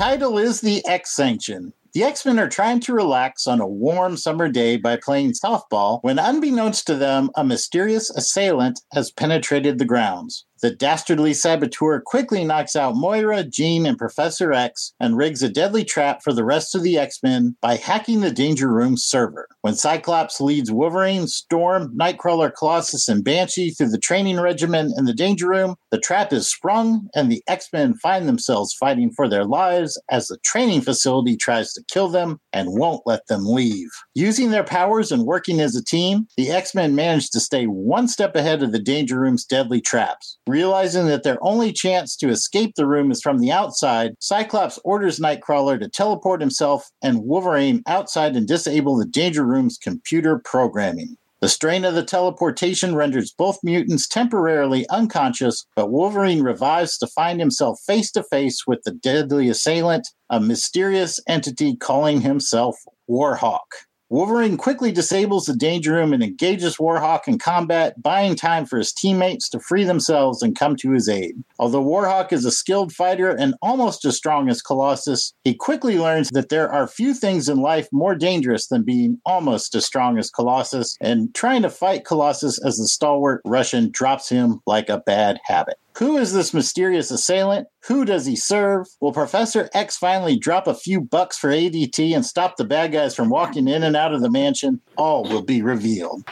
Title is The X Sanction. The X Men are trying to relax on a warm summer day by playing softball when, unbeknownst to them, a mysterious assailant has penetrated the grounds. The dastardly saboteur quickly knocks out Moira, Jean, and Professor X and rigs a deadly trap for the rest of the X Men by hacking the Danger Room server. When Cyclops leads Wolverine, Storm, Nightcrawler, Colossus, and Banshee through the training regimen in the Danger Room, the trap is sprung and the X Men find themselves fighting for their lives as the training facility tries to kill them and won't let them leave. Using their powers and working as a team, the X Men manage to stay one step ahead of the Danger Room's deadly traps. Realizing that their only chance to escape the room is from the outside, Cyclops orders Nightcrawler to teleport himself and Wolverine outside and disable the Danger Room's computer programming. The strain of the teleportation renders both mutants temporarily unconscious, but Wolverine revives to find himself face to face with the deadly assailant, a mysterious entity calling himself Warhawk. Wolverine quickly disables the Danger Room and engages Warhawk in combat, buying time for his teammates to free themselves and come to his aid. Although Warhawk is a skilled fighter and almost as strong as Colossus, he quickly learns that there are few things in life more dangerous than being almost as strong as Colossus, and trying to fight Colossus as the stalwart Russian drops him like a bad habit. Who is this mysterious assailant? Who does he serve? Will Professor X finally drop a few bucks for ADT and stop the bad guys from walking in and out of the mansion? All will be revealed.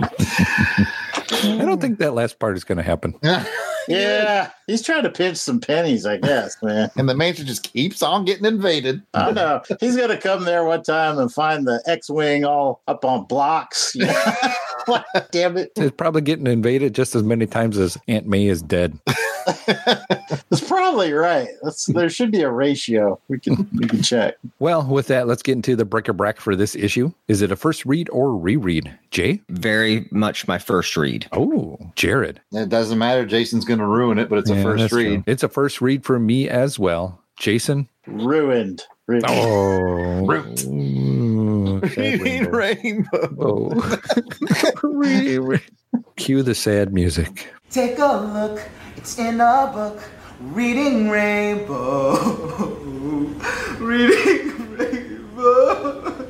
I don't think that last part is going to happen. <laughs> Yeah, he's trying to pinch some pennies, I guess, man. And the mansion just keeps on getting invaded. I know. He's going to come there one time and find the X Wing all up on blocks. You <laughs> know? <laughs> Damn it. It's probably getting invaded just as many times as Aunt May is dead. <laughs> That's probably right. That's, there should be a ratio. We can we can check. Well, with that, let's get into the bric-a-brac for this issue. Is it a first read or reread? Jay? Very much my first read. Oh, Jared. It doesn't matter. Jason's going to ruin it, but it's a Yeah, first that's true. read. It's a first read for me as well. Jason? Ruined. Ruined. Oh. Root. Ooh, <laughs> sad Reading rainbow. rainbow. Re- re- <laughs> Cue the sad music. Take a look, it's in a book. Reading Rainbow. <laughs> Reading Rainbow.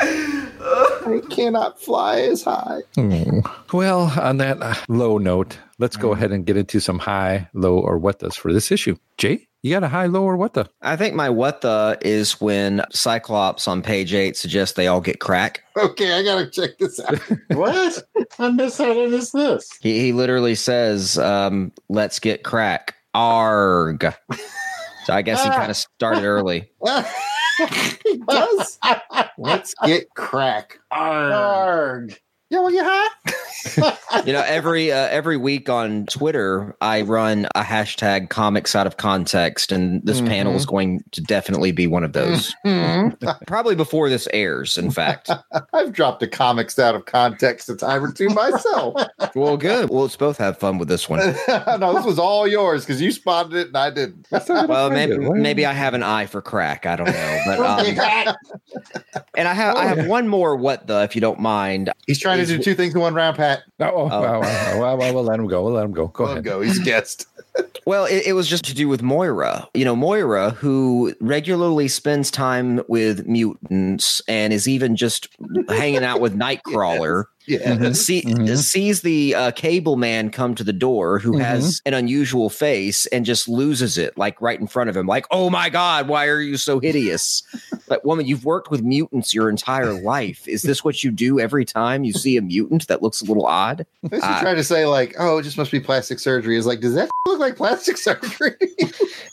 I cannot fly as high. Hmm. Well, on that uh, low note, let's go ahead and get into some high, low, or what does for this issue. Jay, you got a high, low, or what the? I think my what the is when Cyclops on page eight suggests they all get crack. <laughs> Okay, I got to check this out. <laughs> What? <laughs> I missed how I missed this. He, he literally says, um, let's get crack. Arg. So I guess he kind of started early. he does. Let's get crack. Arg. Arg. Yeah, well, you hot? <laughs> You know, every uh, every week on Twitter, I run a hashtag comics out of context, and this panel is going to definitely be one of those. <laughs> Probably before this airs, in fact. <laughs> I've dropped the comics out of context a time or two myself. well, good. Well, let's both have fun with this one. no, this was all yours because you spotted it and I didn't. Well, maybe maybe I have an eye for crack. I don't know, but um, and I have I have one more. What the? If you don't mind, He's trying to do two things in one round, Pat. Oh, oh, wow, wow, wow, wow, we'll let him go. We'll let him go. Go Let him ahead. go. He's a guest. Well, it, it was just to do with Moira. You know, Moira, who regularly spends time with mutants and is even just hanging out with <laughs> Nightcrawler. Yeah. See, Mhm. sees the uh, cable man come to the door who has an unusual face and just loses it like right in front of him like oh my god why are you so hideous but woman you've worked with mutants your entire life is this what you do every time you see a mutant that looks a little odd is Uh, trying to say like, oh, it just must be plastic surgery. Is like, does that look like plastic surgery? <laughs>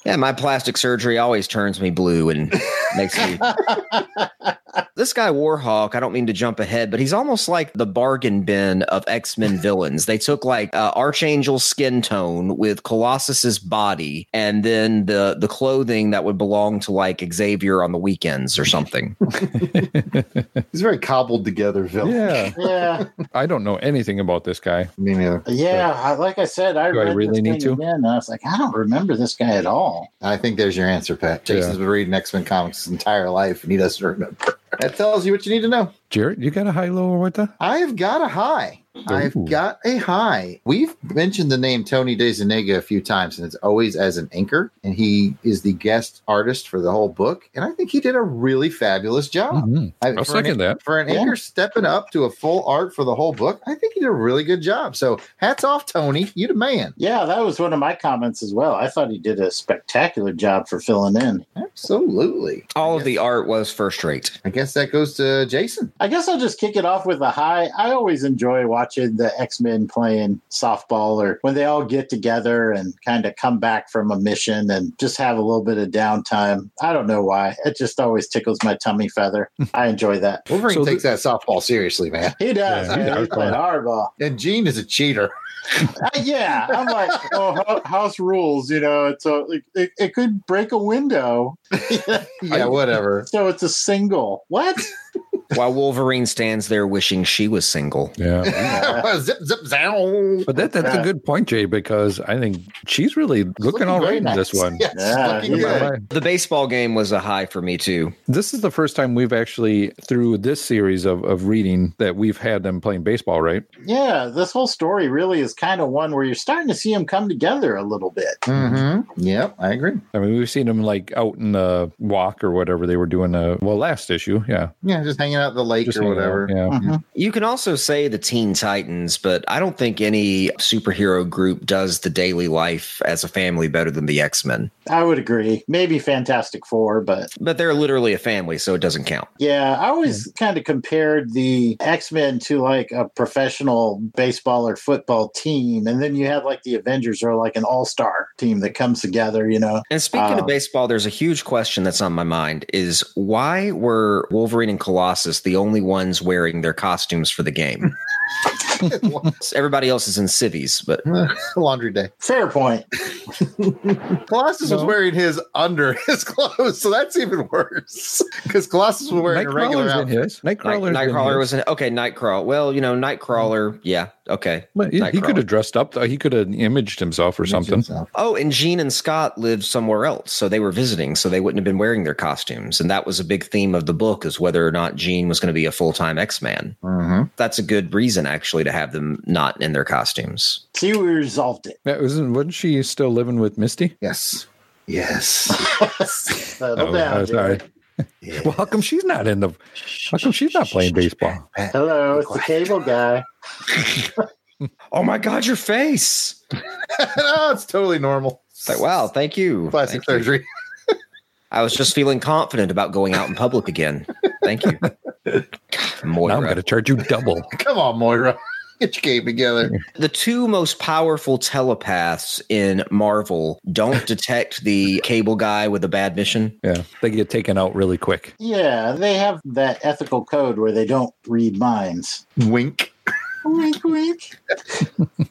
Yeah, my plastic surgery always turns me blue and makes me. <laughs> this guy Warhawk, I don't mean to jump ahead, but he's almost like the bargain bin of X Men <laughs> villains. They took like uh, Archangel's skin tone with Colossus's body, and then the the clothing that would belong to like Xavier on the weekends or something. <laughs> <laughs> He's very cobbled together villain. Yeah, Yeah. I don't know anything about this guy. Me neither. Yeah. I, like I said, I Do I really this need to? again. And I was like, I don't remember this guy at all. I think there's your answer, Pat. Jason's been reading X Men comics his entire life and he doesn't remember. That tells you what you need to know. Jared, you got a high, low, or what the? I have got a high. I've Ooh. got a high. We've mentioned the name Tony DeZuniga a few times, and it's always as an anchor. And he is the guest artist for the whole book. And I think he did a really fabulous job. Mhm. I, I'll for an- second that. For an Yeah. anchor stepping up to a full art for the whole book, I think he did a really good job. So hats off, Tony. You the man. Yeah, that was one of my comments as well. I thought he did a spectacular job for filling in. Absolutely. All of the art was first rate. I guess that goes to Jason. I guess I'll just kick it off with a high. I always enjoy watching the X Men playing softball or when they all get together and kind of come back from a mission and just have a little bit of downtime. I don't know why. It just always tickles my tummy feather. <laughs> I enjoy that. Wolverine So takes that softball seriously, man. He does. Yeah, man. he's He's playing hardball. And Jean is a cheater. <laughs> Uh, yeah, I'm like, oh, house rules. You know, it's a it, it, it could break a window, <laughs> yeah, whatever. so it's a single. What? <laughs> While Wolverine stands there wishing she was single. Yeah. <laughs> zip, zip, zow. But that that's a good point, Jay, because I think she's really looking, looking all very right in this one. Yes, Yeah, looking good. The baseball game was a high for me too. This is the first time we've actually, through this series of, of reading, that we've had them playing baseball, right? Yeah, this whole story really is kind of one where you're starting to see them come together a little bit. Mm-hmm. Yep, I agree. I mean, we've seen them like out in the walk or whatever they were doing. Uh, well, last issue, yeah. Yeah, just hanging out out in the lake Just or hanging out, whatever. yeah. You can also say the Teen Titans, but I don't think any superhero group does the daily life as a family better than the X Men. I would agree. Maybe Fantastic Four, but But they're literally a family, so it doesn't count. yeah, I always kind of compared the X Men to like a professional baseball or football team, and then you have like the Avengers or like an all star team that comes together. You know, And speaking Uh, of baseball, there's a huge question that's on my mind is why were Wolverine and Colossus the only ones wearing their costumes for the game? <laughs> Everybody else is in civvies, but <laughs> Laundry day. Fair point. <laughs> Colossus was wearing his under his clothes, so that's even worse. Because Colossus was wearing a regular Nightcrawler's in outfit. his. Night, Nightcrawler's in Nightcrawler was in okay. Nightcrawler. Well, you know, Nightcrawler. Yeah. Okay. But yeah, he could have dressed up. Though. He could have imaged himself or something. Oh, and Jean and Scott lived somewhere else, so they were visiting, so they wouldn't have been wearing their costumes, and that was a big theme of the book: is whether or not Jean was going to be a full time X Man. Mm-hmm. That's a good reason, actually, to have them not in their costumes. see, we resolved it. Yeah, wasn't wasn't she still living with Misty? Yes. Yes. <laughs> Settle Oh, down, oh, sorry. Jerry. <laughs> Well, how come she's not in the? How come she's not playing baseball? Hello, it's the cable guy. <laughs> Oh my God, your face! no, <laughs> oh, it's totally normal. It's like, wow, thank you. Plastic Thank you. surgery. I was just feeling confident about going out in public again. Thank you. God, Moira. Now I'm going to charge you double. Come on, Moira. Get your game together. The two most powerful telepaths in Marvel don't <laughs> detect the cable guy with a bad mission. Yeah, they get taken out really quick. Yeah, they have that ethical code where they don't read minds. Wink. Wink, wink.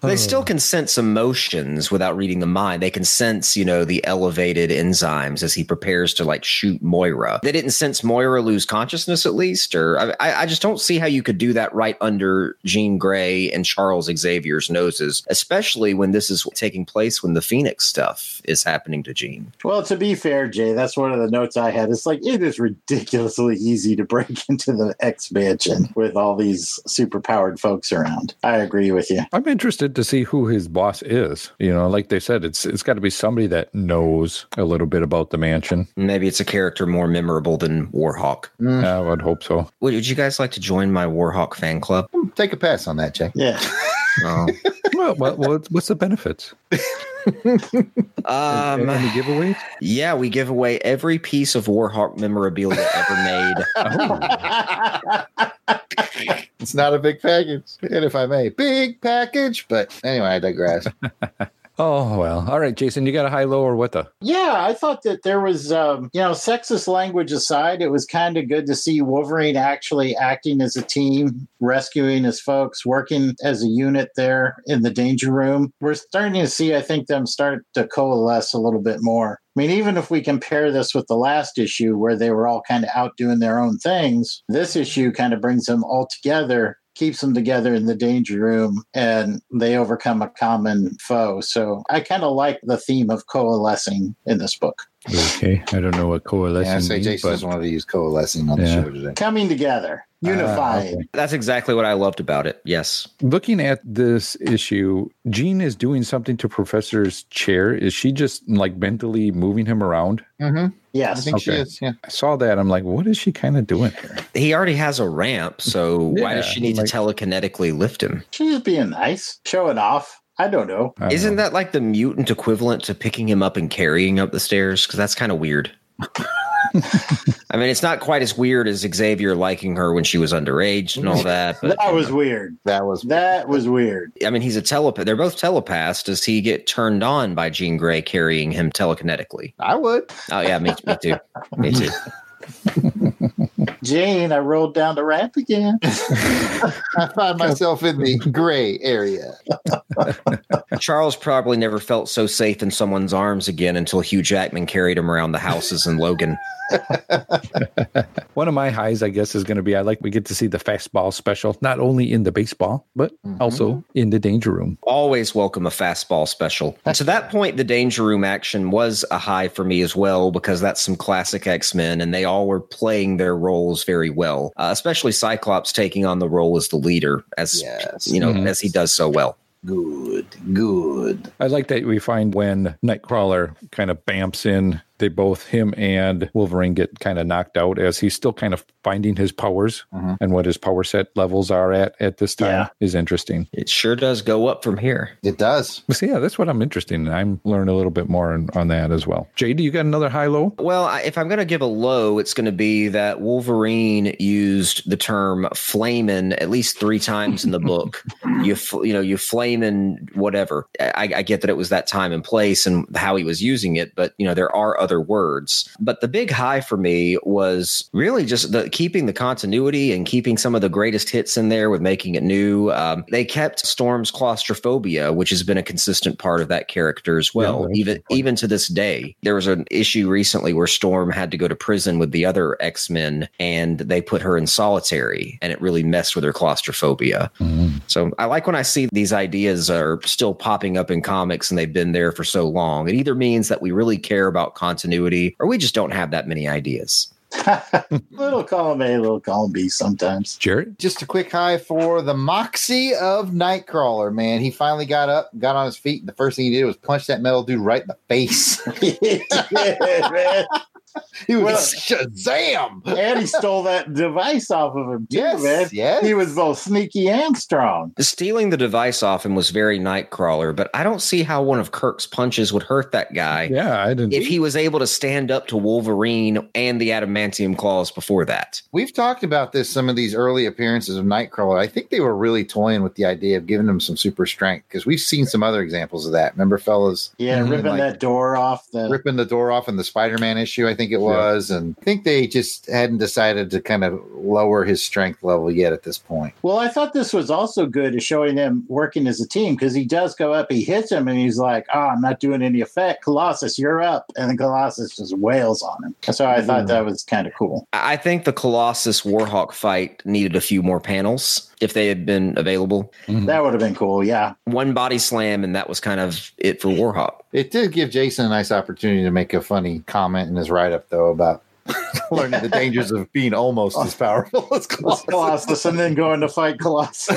They still can sense emotions without reading the mind. They can sense, you know, the elevated enzymes as he prepares to like shoot Moira. They didn't sense Moira lose consciousness at least, or I, I just don't see how you could do that right under Jean Grey and Charles Xavier's noses, especially when this is taking place when the Phoenix stuff is happening to Jean. Well, to be fair, Jay, that's one of the notes I had. It's like it is ridiculously easy to break <laughs> into the X mansion with all these superpowered folks around. I agree with you. I'm interested to see who his boss is. You know, like they said, it's it's got to be somebody that knows a little bit about the mansion. Maybe it's a character more memorable than Warhawk. I would hope so. Would you guys like to join my Warhawk fan club? Take a pass on that, Jay. Yeah. <laughs> Oh. well, what, what's, what's the benefits? <laughs> Um, Any giveaways? Yeah, we give away every piece of Warhawk memorabilia ever made. <laughs> It's not a big package. And if I may, big package. But anyway, I digress. <laughs> Oh well. All right, Jason, you got a high low or what the? Yeah, I thought that there was, um, you know, sexist language aside, it was kind of good to see Wolverine actually acting as a team, rescuing his folks, working as a unit there in the danger room. We're starting to see, I think, them start to coalesce a little bit more. I mean, even if we compare this with the last issue where they were all kind of out doing their own things, this issue kind of brings them all together keeps them together in the danger room and they overcome a common foe. So I kind of like the theme of coalescing in this book. Okay, I don't know what coalescing Yeah, I say means, Jason but doesn't want to use coalescing on the show today. Coming together, unifying. okay. That's exactly what I loved about it. Yes. looking at this issue, Jean is doing something to Professor's chair. Is she just like mentally moving him around? Mm-hmm. Yes. I think she is. Yeah. I saw that. I'm like, what is she kind of doing here? He already has a ramp, so why does she need like- to telekinetically lift him? She's being nice, showing off. I don't know. I don't Isn't know. that like the mutant equivalent to picking him up and carrying up the stairs? Because that's kind of weird. <laughs> I mean, it's not quite as weird as Xavier liking her when she was underage and all <laughs> that. But That was weird. That was That was weird. I mean, he's a telepath. They're both telepaths. Does he get turned on by Jean Grey carrying him telekinetically? I would. Oh yeah, me, me too. Me too. <laughs> Jane, I rolled down the ramp again. <laughs> I find myself in the gray area. Charles probably never felt so safe in someone's arms again until Hugh Jackman carried him around the houses in Logan. <laughs> One of my highs, I guess, is going to be I like we get to see the fastball special, not only in the baseball, but mm-hmm. also in the danger room. Always welcome a fastball special. to that point, the Danger Room action was a high for me as well because that's some classic X Men, and they all were playing their roles very well. Uh, especially Cyclops taking on the role as the leader, as Yes. you know, Mhm. as he does so well. Good. Good. I like that we find when Nightcrawler kind of bamps in they both him and Wolverine get kind of knocked out as he's still kind of finding his powers Mhm. and what his power set levels are at at this time Yeah. is interesting. It sure does go up from here. It does. So yeah, that's what I'm interested in. I'm learning a little bit more on, on that as well. Jay, do you got another high low? Well, if I'm going to give a low, it's going to be that Wolverine used the term "flamin" at least three times in the <laughs> book. you fl- you know you flamin whatever. I, I get that it was that time and place and how he was using it, but you know there are other words. But the big high for me was really just the keeping the continuity and keeping some of the greatest hits in there with making it new. Um, they kept Storm's claustrophobia, which has been a consistent part of that character as well, Yeah, even even to this day. There was an issue recently where Storm had to go to prison with the other X Men, and they put her in solitary, and it really messed with her claustrophobia. So I like when I see these ideas are still popping up in comics and they've been there for so long. It either means that we really care about continuity, or we just don't have that many ideas. <laughs> little column A, little column B sometimes. Jared? Just a quick high for the moxie of Nightcrawler, man. He finally got up, got on his feet, and the first thing he did was punch that metal dude right in the face. <laughs> yeah, man. <laughs> he was Well- Shazam! And he stole that device off of him too, Yes, man. yes. He was both sneaky and strong. Stealing the device off him was very Nightcrawler, but I don't see how one of Kurt's punches would hurt that guy. Yeah, I didn't. If he was able to stand up to Wolverine and the adamantium claws before that. We've talked about this, some of these early appearances of Nightcrawler. I think they were really toying with the idea of giving him some super strength because we've seen some other examples of that. Remember, fellas? Yeah, Mhm. ripping Like- that door off the ripping the door off in the Spider-Man issue, I think it was, and I think they just hadn't decided to kind of lower his strength level yet at this point. Well, I thought this was also good at showing them working as a team because he does go up, he hits him, and he's like, "Oh, I'm not doing any effect. Colossus, you're up," and then Colossus just wails on him. So I thought hmm. that was kind of cool. I think the Colossus Warhawk fight needed a few more panels if they had been available. Mm-hmm. That would have been cool. Yeah, One body slam, and that was kind of it for Warhawk. It did give Jason a nice opportunity to make a funny comment in his write-up, though, about <laughs> learning the dangers of being almost as powerful as Colossus. Colossus, and then going to fight Colossus.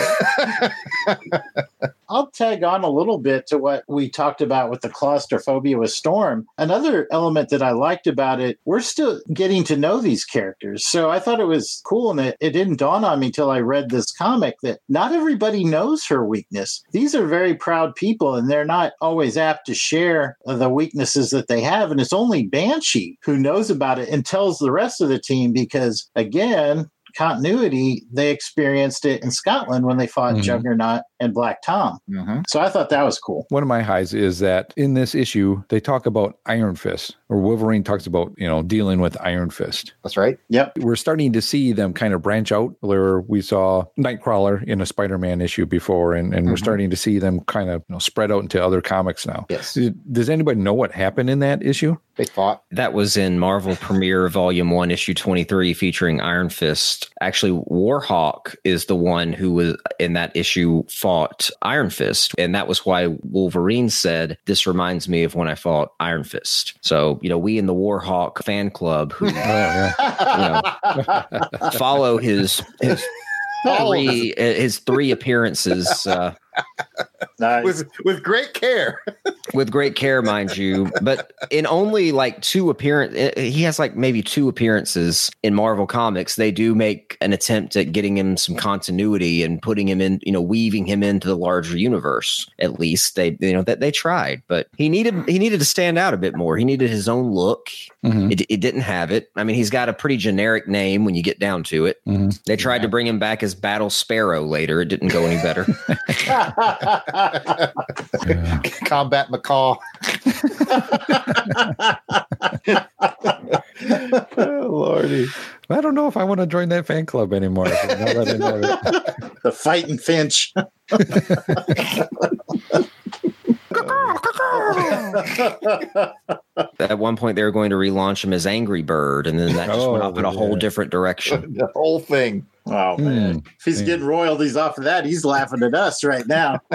<laughs> I'll tag on a little bit to what we talked about with the claustrophobia with Storm. Another element that I liked about it, we're still getting to know these characters. So I thought it was cool, and it, it didn't dawn on me till I read this comic that not everybody knows her weakness. These are very proud people, and they're not always apt to share the weaknesses that they have. And it's only Banshee who knows about it and tells the rest of the team because, again, continuity, they experienced it in Scotland when they fought Mhm. Juggernaut and Black Tom. Mm-hmm. So I thought that was cool. One of my highs is that in this issue, they talk about Iron Fist, or Wolverine talks about, you know, dealing with Iron Fist. That's right. Yep. We're starting to see them kind of branch out where we saw Nightcrawler in a Spider Man issue before, and, and we're Mhm. starting to see them kind of you know, spread out into other comics now. Yes. Does anybody know what happened in that issue? They fought. That was in Marvel Premiere Volume 1, Issue 23, featuring Iron Fist. Actually, Warhawk is the one who was in that issue fought Iron Fist. And that was why Wolverine said, This reminds me of when I fought Iron Fist. So, you know, we in the Warhawk fan club who <laughs> Oh, yeah. follow his his three his three appearances uh, <laughs> Nice. With with great care. <laughs> with great care, mind you. But in only like two appearance, he has like maybe two appearances in Marvel Comics. They do make an attempt at getting him some continuity and putting him in, you know, weaving him into the larger universe. At least they, you know, that they tried, but he needed he needed to stand out a bit more. He needed his own look. Mhm. It, it didn't have it. I mean, he's got a pretty generic name when you get down to it. Mhm. They tried to bring him back as Battle Sparrow later. It didn't go any better. <laughs> <laughs> Combat Macaw. oh, Lordy. I don't know if I want to join that fan club anymore. now that I know it. <laughs> the fighting Finch. <laughs> At one point, they were going to relaunch him as Angry Bird, and then that just went Oh, off in a whole different direction. the whole thing. Oh man. Hmm. If he's Yeah. getting royalties off of that, he's laughing at us right now. <laughs>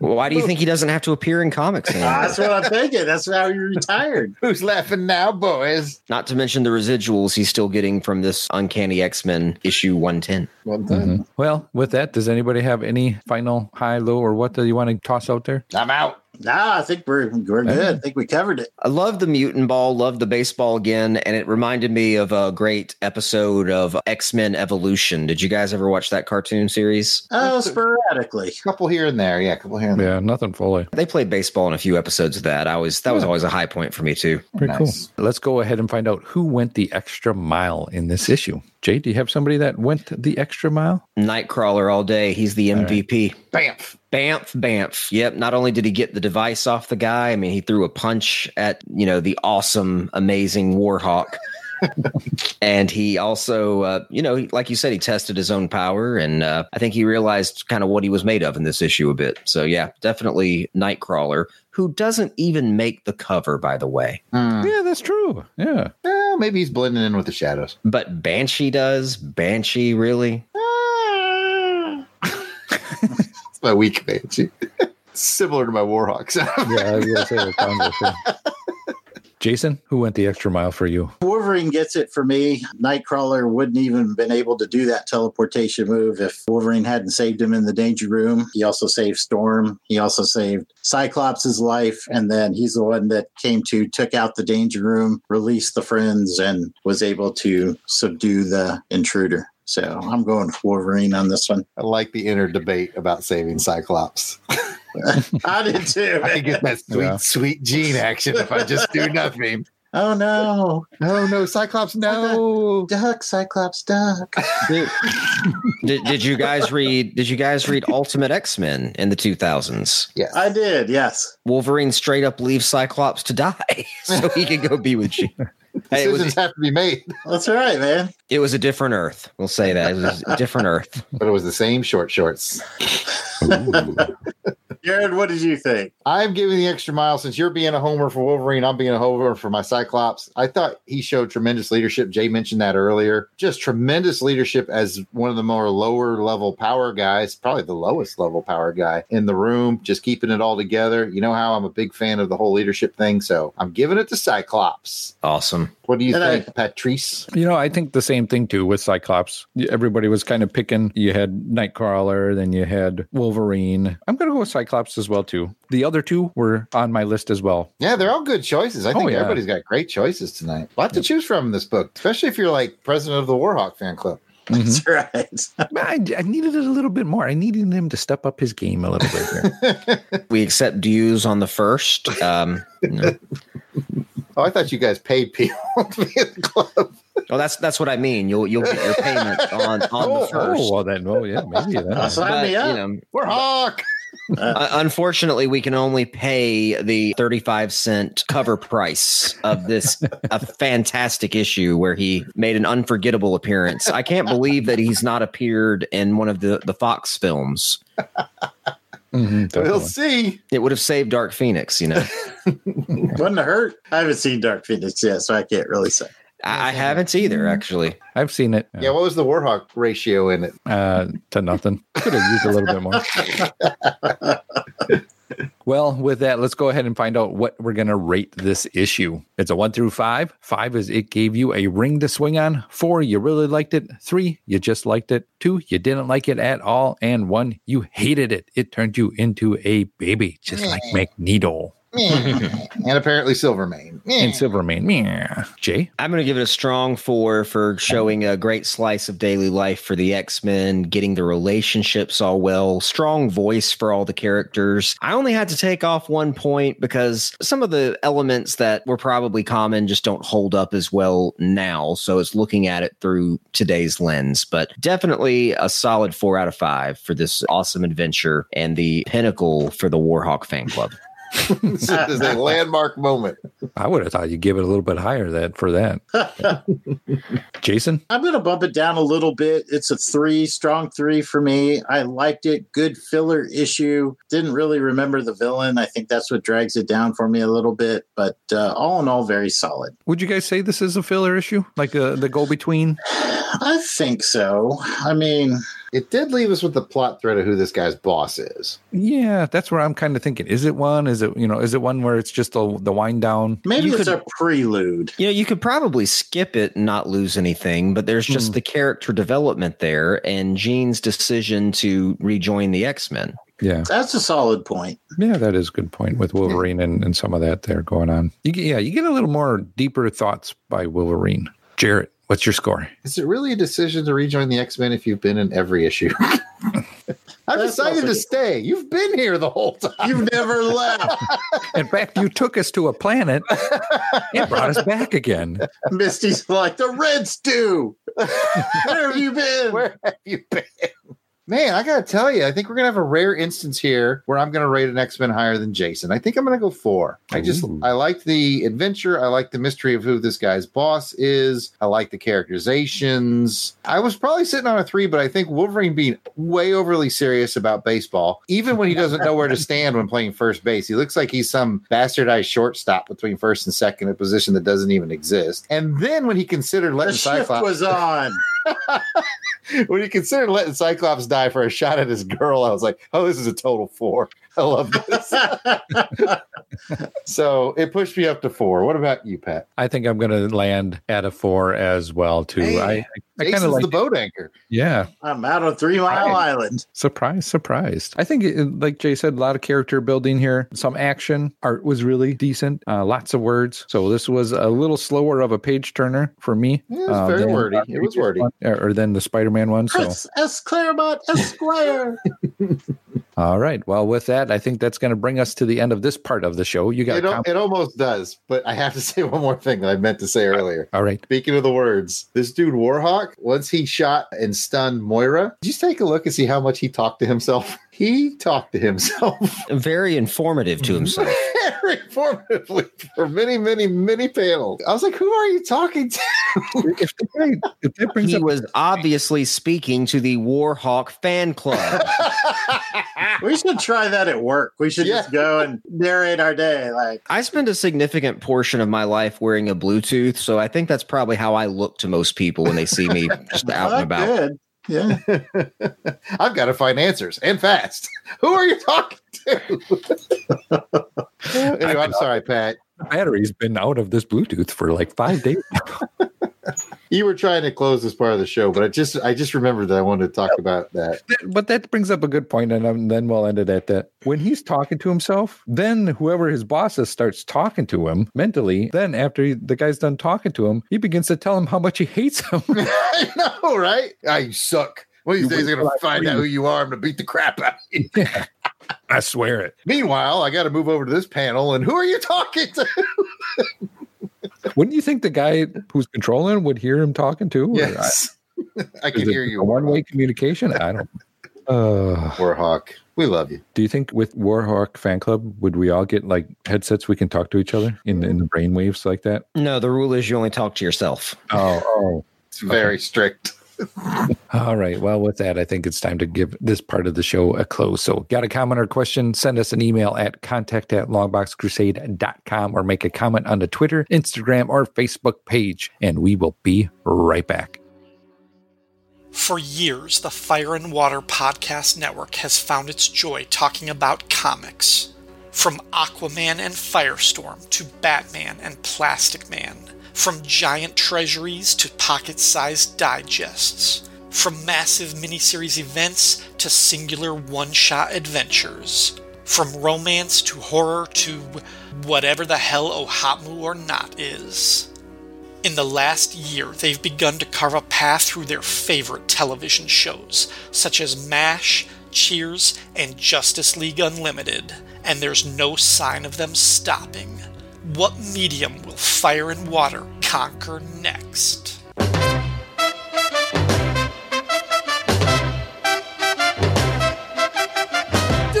Well, why do you think he doesn't have to appear in comics anymore? That's what I'm thinking. That's how he retired. <laughs> Who's laughing now, boys? Not to mention the residuals he's still getting from this Uncanny X Men issue 110. Well done. Mhm. Well, with that, does anybody have any final high, low, or what do you want to toss out there? I'm out. Nah, I think we're we're good. I think we covered it. I love the mutant ball, love the baseball again, and it reminded me of a great episode of X Men Evolution. Did you guys ever watch that cartoon series? Oh, sporadically. A couple here and there. Yeah, a couple here and there. Yeah, nothing fully. They played baseball in a few episodes of that. I was that was always a high point for me too. Pretty cool. Let's go ahead and find out who went the extra mile in this issue. Jay, do you have somebody that went the extra mile? Nightcrawler all day. He's the All right. MVP. Bamf. Bamf, Bamf. Yep. Not only did he get the device off the guy, I mean, he threw a punch at, you know, the awesome, amazing Warhawk. <laughs> and he also, uh, you know, like you said, he tested his own power. And uh, I think he realized kind of what he was made of in this issue a bit. So, yeah, definitely Nightcrawler, who doesn't even make the cover, by the way. Yeah, that's true. Yeah. Eh, maybe he's blending in with the shadows. But Banshee does. Banshee, really? It's my weak banshee. <laughs> Similar to my Warhawks. <laughs> Yeah, I was gonna say it sounds the. Jason, who went the extra mile for you? Wolverine gets it for me. Nightcrawler wouldn't even been able to do that teleportation move if Wolverine hadn't saved him in the danger room. He also saved Storm. He also saved Cyclops' life. And then he's the one that came to, took out the danger room, released the friends, and was able to subdue the intruder. So I'm going Wolverine on this one. I like the inner debate about saving Cyclops. <laughs> I did too. I can get that sweet, Yeah. sweet gene action if I just do nothing. <laughs> Oh no. Oh no, Cyclops, no. Duck, Cyclops, duck. did, did you guys read did you guys read ultimate x-men in the 2000s Yes. I did, yes. wolverine straight up leaves cyclops to die <laughs> so he could go be with you Hey, it, Decisions was, have to be made. <laughs> That's right, man. it was a different earth we'll say that it was a different earth But it was the same short shorts. <laughs> <laughs> Jared, what did you think? I'm giving the extra mile since you're being a homer for Wolverine. I'm being a homer for my Cyclops. I thought he showed tremendous leadership. Jay mentioned that earlier. Just tremendous leadership as one of the more lower level power guys, probably the lowest level power guy in the room, just keeping it all together. You know how I'm a big fan of the whole leadership thing. So I'm giving it to Cyclops. awesome What do you And I- think, Patrice? You know, I think the same thing too with Cyclops. Everybody was kind of picking. You had Nightcrawler, then you had Wolverine. I'm going to go with Cyclops as well too. The other two were on my list as well. Yeah, they're all good choices. I Oh, think yeah. everybody's got great choices tonight. A lot to choose from in this book, especially if you're like president of the Warhawk fan club. That's right. <laughs> I, I needed it a little bit more. I needed him to step up his game a little bit here. <laughs> we accept dues on the first um you know. <laughs> Oh, I thought you guys paid people to be in the club. Well that's that's what i mean you'll you'll get your payment <laughs> on on Oh, the first oh, well then, oh yeah, <laughs> maybe that. Sign me up. you know Warhawk. Uh, unfortunately, we can only pay the 35 cent cover price of this a fantastic issue where he made an unforgettable appearance. I can't believe that he's not appeared in one of the, the Fox films. Mhm, We'll see. It would have saved Dark Phoenix, you know. <laughs> Wouldn't have hurt. I haven't seen Dark Phoenix yet, so I can't really say. I, I haven't either, actually. I've seen it. Yeah, what was the Warhawk ratio in it? Uh, to nothing. Could have used a little bit more. <laughs> Well, with that, let's go ahead and find out what we're going to rate this issue. It's a one through five. Five is it gave you a ring to swing on. Four, you really liked it. Three, you just liked it. Two, you didn't like it at all. And one, you hated it. It turned you into a baby, just like Magneto <laughs> and apparently Silvermane. and Silvermane. Meh. Jay? I'm going to give it a strong four for showing a great slice of daily life for the X Men, getting the relationships all well, strong voice for all the characters. I only had to take off one point because some of the elements that were probably common just don't hold up as well now. So it's looking at it through today's lens, but definitely a solid four out of five for this awesome adventure and the pinnacle for the Warhawk fan club. <laughs> this is a landmark moment. I would have thought you'd give it a little bit higher that for that. <laughs> Jason? I'm going to bump it down a little bit. It's a three, strong three for me. I liked it. Good filler issue. Didn't really remember the villain. I think that's what drags it down for me a little bit. But uh, all in all, very solid. Would you guys say this is a filler issue? Like uh, the go between? <sighs> I think so. I mean, It did leave us with the plot thread of who this guy's boss is. Yeah, that's where I'm kind of thinking. Is it one? Is it you know? Is it one where it's just the the wind down? maybe You it's could- a prelude. You know, you could probably skip it and not lose anything, but there's just Hmm. the character development there and Jean's decision to rejoin the X Men. Yeah. That's a solid point. Yeah, that is a good point with Wolverine and, and some of that there going on. You get, yeah, you get a little more deeper thoughts by Wolverine. Jared, what's your score? Is it really a decision to rejoin the X Men if you've been in every issue? <laughs> I've That's decided also- to stay. You've been here the whole time. You've never left. In fact, you took us to a planet and brought us back again. <laughs> Misty's like the Reds do. <laughs> Where have you been? Where have you been? Man, I gotta tell you, I think we're gonna have a rare instance here where I'm gonna rate an X Men higher than Jason. I think I'm gonna go four. I just Ooh. I like the adventure. I like the mystery of who this guy's boss is. I like the characterizations. I was probably sitting on a three, but I think Wolverine being way overly serious about baseball, even when he doesn't know where to stand when playing first base. He looks like he's some bastardized shortstop between first and second, a position that doesn't even exist. And then when he considered The letting shift Cyclops was on. <laughs> when you consider letting Cyclops die for a shot at his girl, I was like, oh, this is a total four. I love this. so it pushed me up to four. What about you, Pat? I think I'm going to land at a four as well, too. Hey, I, I, kind of like the boat anchor. Yeah. I'm out on Three Mile. Island. Surprise, surprised. I think, it, like Jay said, a lot of character building here, some action. Art was really decent, uh, lots of words. So this was a little slower of a page turner for me. Yeah, it was uh, very wordy. It was wordy. Or, or than the Spider Man one. So, S. Claremont Esquire. <laughs> all right. Well, with that, I think that's going to bring us to the end of this part of the show. You got It, a com- it almost does, but I have to <laughs> say one more thing that I meant to say uh, earlier. All right. Speaking of the words, this dude Warhawk, once he shot and stunned Moira, just take a look and see how much he talked to himself. <laughs> He talked to himself Very informative to himself. <laughs> very informatively for many, many, many panels. I was like, "Who are you talking to?" if, the guy, if that brings He up was obviously speaking to the Warhawk fan club. <laughs> we should try that at work. We should just go and narrate our day. Like, I spend a significant portion of my life wearing a Bluetooth, so I think that's probably how I look to most people when they see me <laughs> just out and about. good. Yeah. <laughs> I've got to find answers and fast. Who are you talking <laughs> anyway, I'm sorry, Pat. the battery's been out of this Bluetooth for like five days. <laughs> <laughs> You were trying to close this part of the show, but I just I just remembered that I wanted to talk about that. but that brings up a good point, and then we'll end it at that. When he's talking to himself, then whoever his boss is starts talking to him mentally. Then after he, the guy's done talking to him, he begins to tell him how much he hates him. I know, right? I suck. One of these You days, I'm gonna find out who you are. I'm gonna beat the crap out of you. <laughs> I swear it. Meanwhile, I got to move over to this panel, and who are you talking to? <laughs> Wouldn't you think the guy who's controlling would hear him talking to? Or Yes, <laughs> I is can hear you. One-way communication. I don't. Uh, <sighs> Warhawk, we love you. do you think with Warhawk fan club would we all get like headsets we can talk to each other in in the brain waves like that? No, the rule is you only talk to yourself. Oh, oh. It's very strict. All right. Well, with that, I think it's time to give this part of the show a close. So, got a comment or question? Send us an email at contact at longboxcrusade.com or make a comment on the Twitter, Instagram, or Facebook page, and we will be right back. For years, the Fire and Water Podcast Network has found its joy talking about comics. From Aquaman and Firestorm to Batman and Plastic Man. From giant treasuries to pocket sized digests. From massive miniseries events to singular one shot adventures. From romance to horror to whatever the hell Ohatmu or not is. In the last year, they've begun to carve a path through their favorite television shows, such as MASH, Cheers, and Justice League Unlimited, and there's no sign of them stopping. What medium will Fire and Water conquer next? Do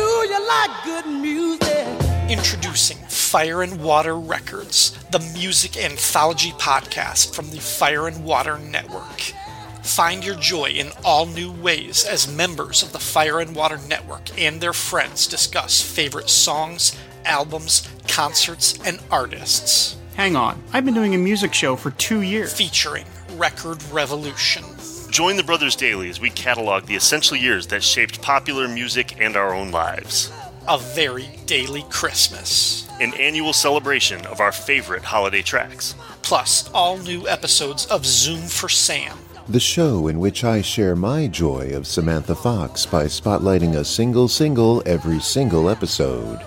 you like good music? Introducing Fire and Water Records, the music anthology podcast from the Fire and Water Network. Find your joy in all new ways as members of the Fire and Water Network and their friends discuss favorite songs, albums, concerts, and artists. Hang on, I've been doing a music show for two years. Featuring Record Revolution, Join the Brothers Daly as we catalog the essential years that shaped popular music and our own lives. A Very Daly Christmas, An annual celebration of our favorite holiday tracks. plus all new episodes of Zoom for Sam, the show in which I share my joy of Samantha Fox by spotlighting a single single every single episode.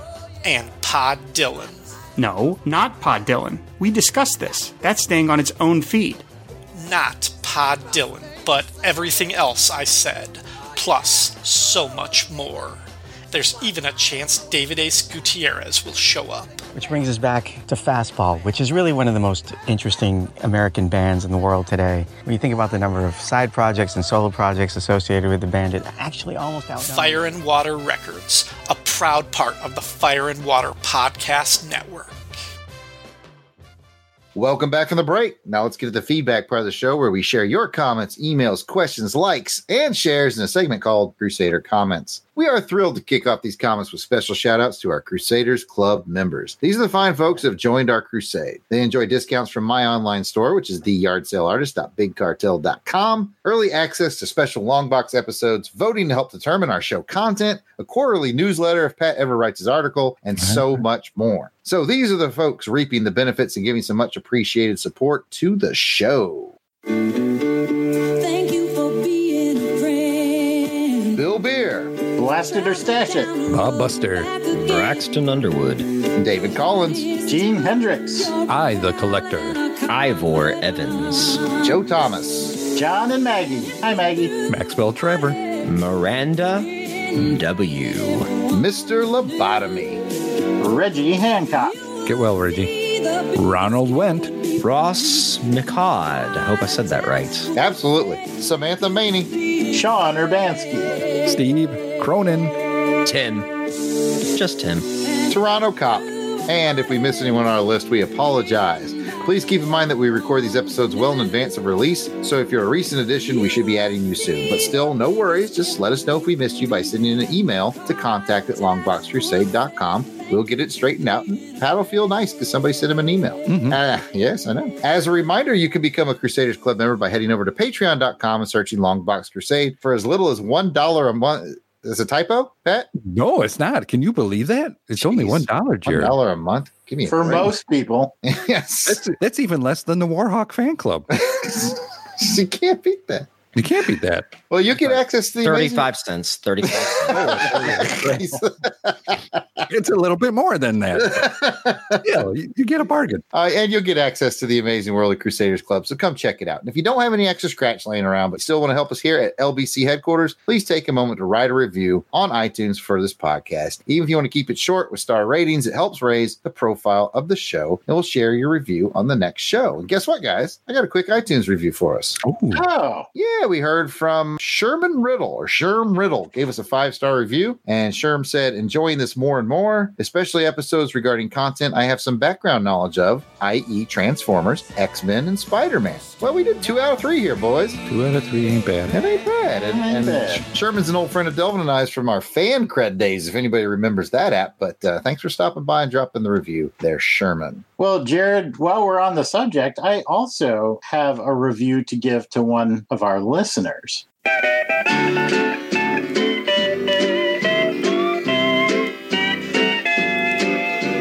And Pod Dylan. No, not Pod Dylan. We discussed this. That's staying on its own feed. Not Pod Dylan, but everything else I said, plus so much more. There's even a chance David Ace Gutierrez will show up. Which brings us back to Fastball, which is really one of the most interesting American bands in the world today. When you think about the number of side projects and solo projects associated with the band, it actually almost outdone. Fire and Water Records, a proud part of the Fire and Water Podcast Network. Welcome back from the break. Now let's get to the feedback part of the show where we share your comments, emails, questions, likes, and shares in a segment called Crusader Comments. We are thrilled to kick off these comments with special shout outs to our Crusaders Club members. These are the fine folks who have joined our crusade. They enjoy discounts from my online store, which is theyardsaleartist.bigcartel.com, early access to special long box episodes, voting to help determine our show content, a quarterly newsletter if Pat ever writes his article, and so much more. So these are the folks reaping the benefits and giving some much appreciated support to the show. Beer, Blasted or Stash It, Bob Buster, Braxton Underwood, David Collins, Gene Hendricks, I, the collector, Ivor Evans, Joe Thomas, John and Maggie. Hi, Maggie. Maxwell Trevor, Miranda W. Mr. Lobotomy, Reggie Hancock, get well, Reggie, Ronald Went, Ross McCod. I hope I said that right. absolutely, Samantha Maney, Sean Urbanski, Steve Cronin, Tim. Just Tim. Toronto Cop. And if we miss anyone on our list, we apologize. Please keep in mind that we record these episodes well in advance of release, so if you're a recent addition, we should be adding you soon. But still, no worries. Just let us know if we missed you by sending an email to contact at longboxcrusade.com. We'll get it straightened out, and Pat will feel nice because somebody sent him an email. Ah, yes, I know. As a reminder, you can become a Crusaders Club member by heading over to patreon.com and searching Longbox Crusade for as little as $1 a month. Is a typo, Pat? No, it's not. Can you believe that? It's only one dollar, Jared. $1 a month? Give me a For break. most people. <laughs> yes. That's, that's even less than the Warhawk fan club. <laughs> you can't beat that. You can't beat that. Well, you get access to the amazing- 35 cents. 35 cents. <laughs> <laughs> It's a little bit more than that. <laughs> yeah, you, you get a bargain. Uh, and you'll get access to the amazing World of Crusaders Club. So come check it out. And if you don't have any extra scratch laying around, but still want to help us here at LBC headquarters, please take a moment to write a review on iTunes for this podcast. Even if you want to keep it short with star ratings, it helps raise the profile of the show. And we'll share your review on the next show. And guess what, guys? I got a quick iTunes review for us. Oh, Yeah, we heard from Sherman Riddle or Sherm Riddle gave us a five star review. And Sherm said, enjoying this more and more, especially episodes regarding content I have some background knowledge of, i.e., Transformers, X Men, and Spider Man. Well, we did two out of three here, boys. Two out of three ain't bad. It ain't bad. And, Ain't and bad. Sh- Sherman's an old friend of Delvin and I's from our fan cred days, if anybody remembers that app. But uh, thanks for stopping by and dropping the review there, Sherman. Well, Jared, while we're on the subject, I also have a review to give to one of our listeners.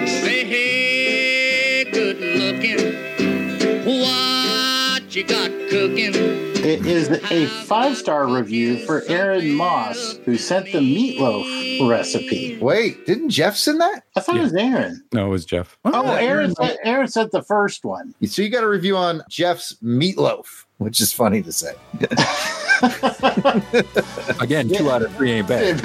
Say, hey, good looking. What you got cooking? It is a five star review for Aaron Moss, who sent the meatloaf recipe. Wait, didn't Jeff send that? I thought it was Aaron. No, it was Jeff. Oh, Aaron sent, Aaron sent the first one. So you got a review on Jeff's meatloaf, which is funny to say. <laughs> Again, two out of three ain't bad.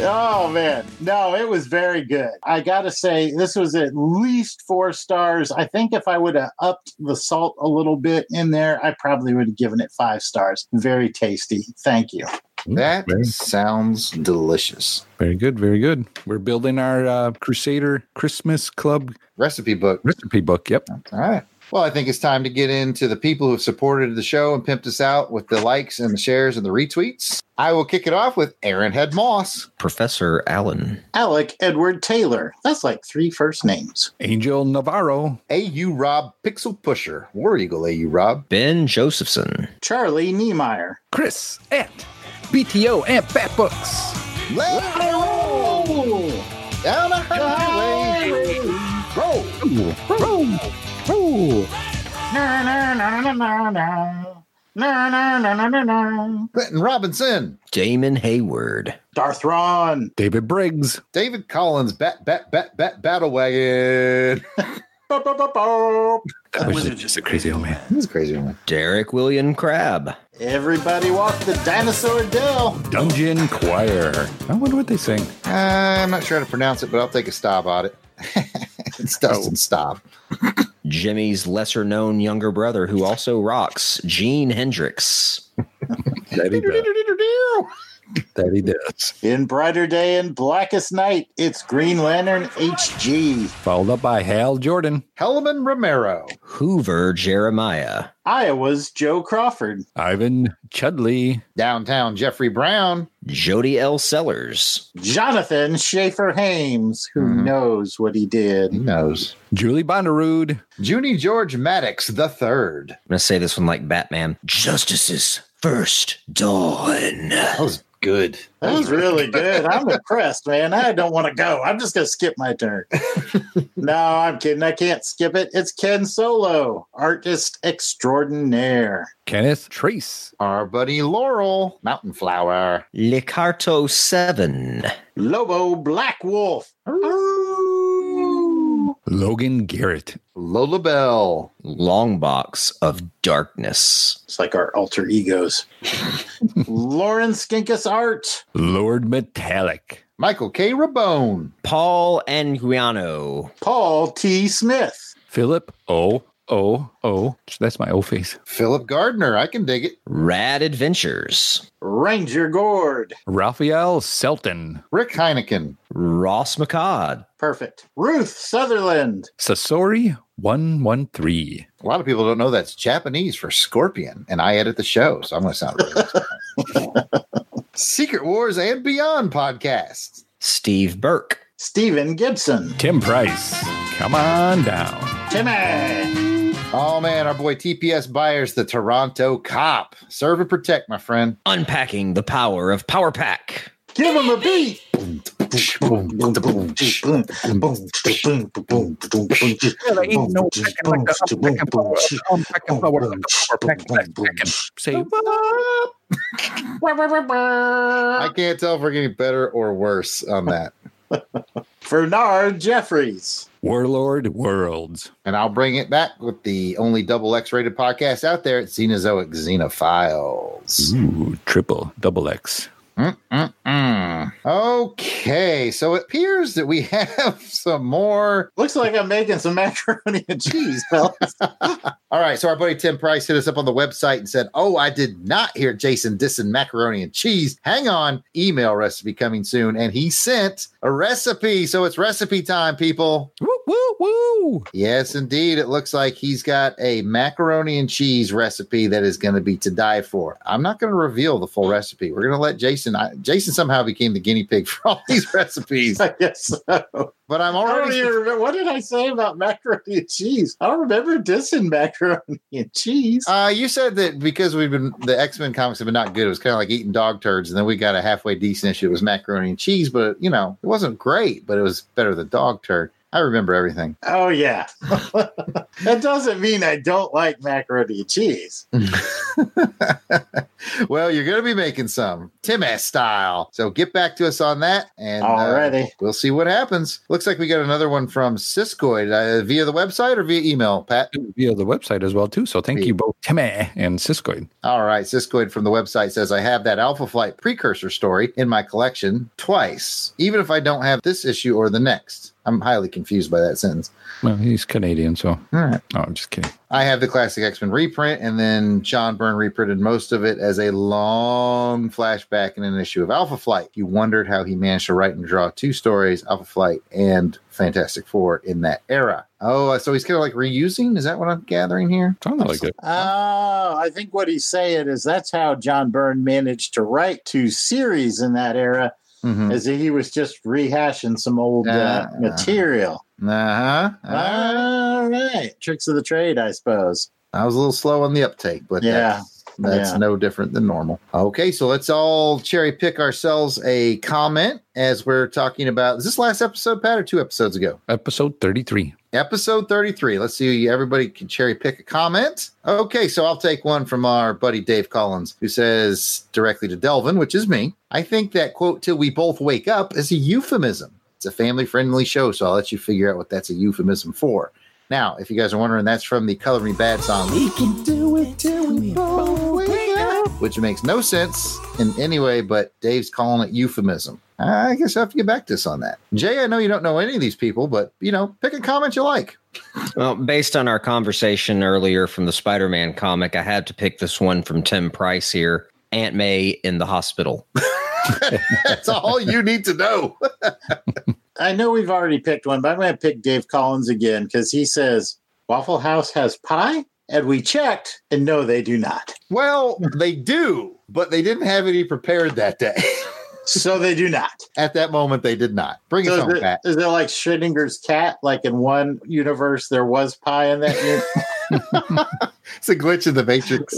oh man, no, it was very good. I gotta say, this was at least four stars. I think if I would have upped the salt a little bit in there, I probably would have given it five stars. Very tasty. Thank you. That sounds delicious. Very good, very good. We're building our uh, Crusader Christmas Club Recipe book. recipe book. Yep. All right. Well, I think it's time to get into the people who have supported the show and pimped us out with the likes and the shares and the retweets. I will kick it off with Aaron Head Moss, Professor Allen. Alec Edward Taylor. That's like three first names. Angel Navarro, AU Rob Pixel Pusher, War Eagle AU Rob, Ben Josephson. Charlie Niemeyer. Chris at BTO and Bat Books. Let's roll down a highway. Roll. Roll, roll, roll. Na, na, na, na, na, na. Na, na, na, na, na, na. Clinton Robinson. Damon Hayward. Darth Ron. David Briggs. David Collins. Bat, bat, bat, bat, battle wagon. Ba, ba, ba, ba. That was just a crazy old man. He's a crazy one. Derek William Crab. Everybody walk the dinosaur Dell. Dungeon Choir. I wonder what they sing. Uh, I'm not sure how to pronounce it, but I'll take a stab at it. <laughs> it's Dustin Staub. Jimmy's lesser known younger brother who also rocks, Gene Hendricks. That he does. That he does. In brighter day and blackest night, it's Green Lantern HG. Followed up by Hal Jordan. Hellman Romero. Hoover Jeremiah. Iowa's Joe Crawford. Ivan Chudley. Downtown Jeffrey Brown. Jody L. Sellers. Jonathan Schaefer Hames, who mm-hmm. knows what he did. He knows. Julie Bonderood. Junie George Maddox the third. I'm going to say this one like Batman. Justice's first dawn. That was good. That was really good. I'm impressed, man. I don't want to go. I'm just going to skip my turn. <laughs> no, I'm kidding. I can't skip it. It's Ken Solo, artist extraordinaire. Kenneth Trace. Our buddy Laurel. Mountain Flower. Licarto 7. Lobo Black Wolf. Logan Garrett. Lola Bell. Long box of darkness. It's like our alter egos. <laughs> Lauren Skinkus Art. Lord Metallic. Michael K. Rabone. Paul Anguiano. Paul T. Smith. Philip O. O. O. That's my O face. Philip Gardner. I can dig it. Rad Adventures. Ranger Gord. Raphael Selton. Rick Heineken. Ross McCod. Perfect. Ruth Sutherland. Sasori 113. A lot of people don't know that's Japanese for scorpion, and I edit the show, so I'm going to sound really <laughs> Secret Wars and Beyond podcast. Steve Burke. Stephen Gibson. Tim Price. Come on down. Timmy. Oh man, our boy TPS Byers, the Toronto cop. Serve and protect, my friend. Unpacking the power of Power Pack. Give him a beat. I can't tell if we're getting better or worse on that. <laughs> Bernard Jeffries. Warlord Worlds. And I'll bring it back with the only double X rated podcast out there. It's Xenozoic Xenophiles. Ooh, triple, double X. Mm-mm-mm. Okay, so it appears that we <laughs> have some more. Looks like I'm making some macaroni and cheese, fellas. <laughs> All right, so our buddy Tim Price hit us up on the website and said, "Oh, I did not hear Jason dissing macaroni and cheese. Hang on, email recipe coming soon." And he sent a recipe, so it's recipe time, people. Woo woo woo! Yes, indeed. It looks like he's got a macaroni and cheese recipe that is going to be to die for. I'm not going to reveal the full recipe. We're going to let Jason. I, Jason somehow became the guinea pig <laughs> for all these recipes. <laughs> I guess so. But I'm I don't already. even remember. What did I say about macaroni and cheese? I don't remember dissing macaroni and cheese. Uh, you said that because we've been the X Men comics have been not good. It was kind of like eating dog turds, and then we got a halfway decent issue. It was macaroni and cheese, but you know it wasn't great, but it was better than dog turd. I remember everything. Oh yeah. <laughs> that doesn't mean I don't like macaroni and cheese. <laughs> <laughs> well, you're going to be making some Tim S style. So get back to us on that, and uh, Alrighty. we'll see what happens. Looks like we got another one from Siskoid uh, via the website or via email, Pat. Via the website as well too. So thank you both, Timmy and Siskoid. All right, Siskoid from the website says I have that Alpha Flight precursor story in my collection twice, even if I don't have this issue or the next. I'm highly confused by that sentence. Well, he's Canadian, so. All right. Oh, I'm just kidding. I have the classic X Men reprint, and then John Byrne reprinted most of it as a long flashback in an issue of Alpha Flight. You wondered how he managed to write and draw two stories, Alpha Flight and Fantastic Four, in that era. Oh, uh, so he's kind of like reusing? Is that what I'm gathering here? Sounds like it. Oh, I think what he's saying is that's how John Byrne managed to write two series in that era, Mhm. as he was just rehashing some old uh, Ah. material. Uh-huh. All right. Tricks of the trade, I suppose. I was a little slow on the uptake, but Yeah. that's- That's Yeah. no different than normal. Okay, so let's all cherry pick ourselves a comment as we're talking about. Is this last episode, Pat, or two episodes ago? Episode 33. Episode 33. Let's see. Everybody can cherry pick a comment. Okay, so I'll take one from our buddy Dave Collins, who says directly to Delvin, which is me. I think that quote, till we both wake up, is a euphemism. It's a family friendly show, so I'll let you figure out what that's a euphemism for. Now, if you guys are wondering, that's from the Color Me Badd song. We can do it till we both wake up. Which makes no sense in any way, but Dave's calling it euphemism. I guess I have to get back to us on that. Jay, I know you don't know any of these people, but you know, pick a comment you like. Well, based on our conversation earlier from the Spider Man comic, I had to pick this one from Tim Price here Aunt May in the hospital. <laughs> That's all you need to know. <laughs> I know we've already picked one, but I'm going to pick Dave Collins again because he says Waffle House has pie, and we checked, and no, they do not. Well, they do, but they didn't have any prepared that day. <laughs> so they do not. At that moment, they did not. Bring So us home, it, Pat. is it like Schrodinger's cat? Like in one universe, there was pie in that <laughs> universe? It's a glitch in the matrix.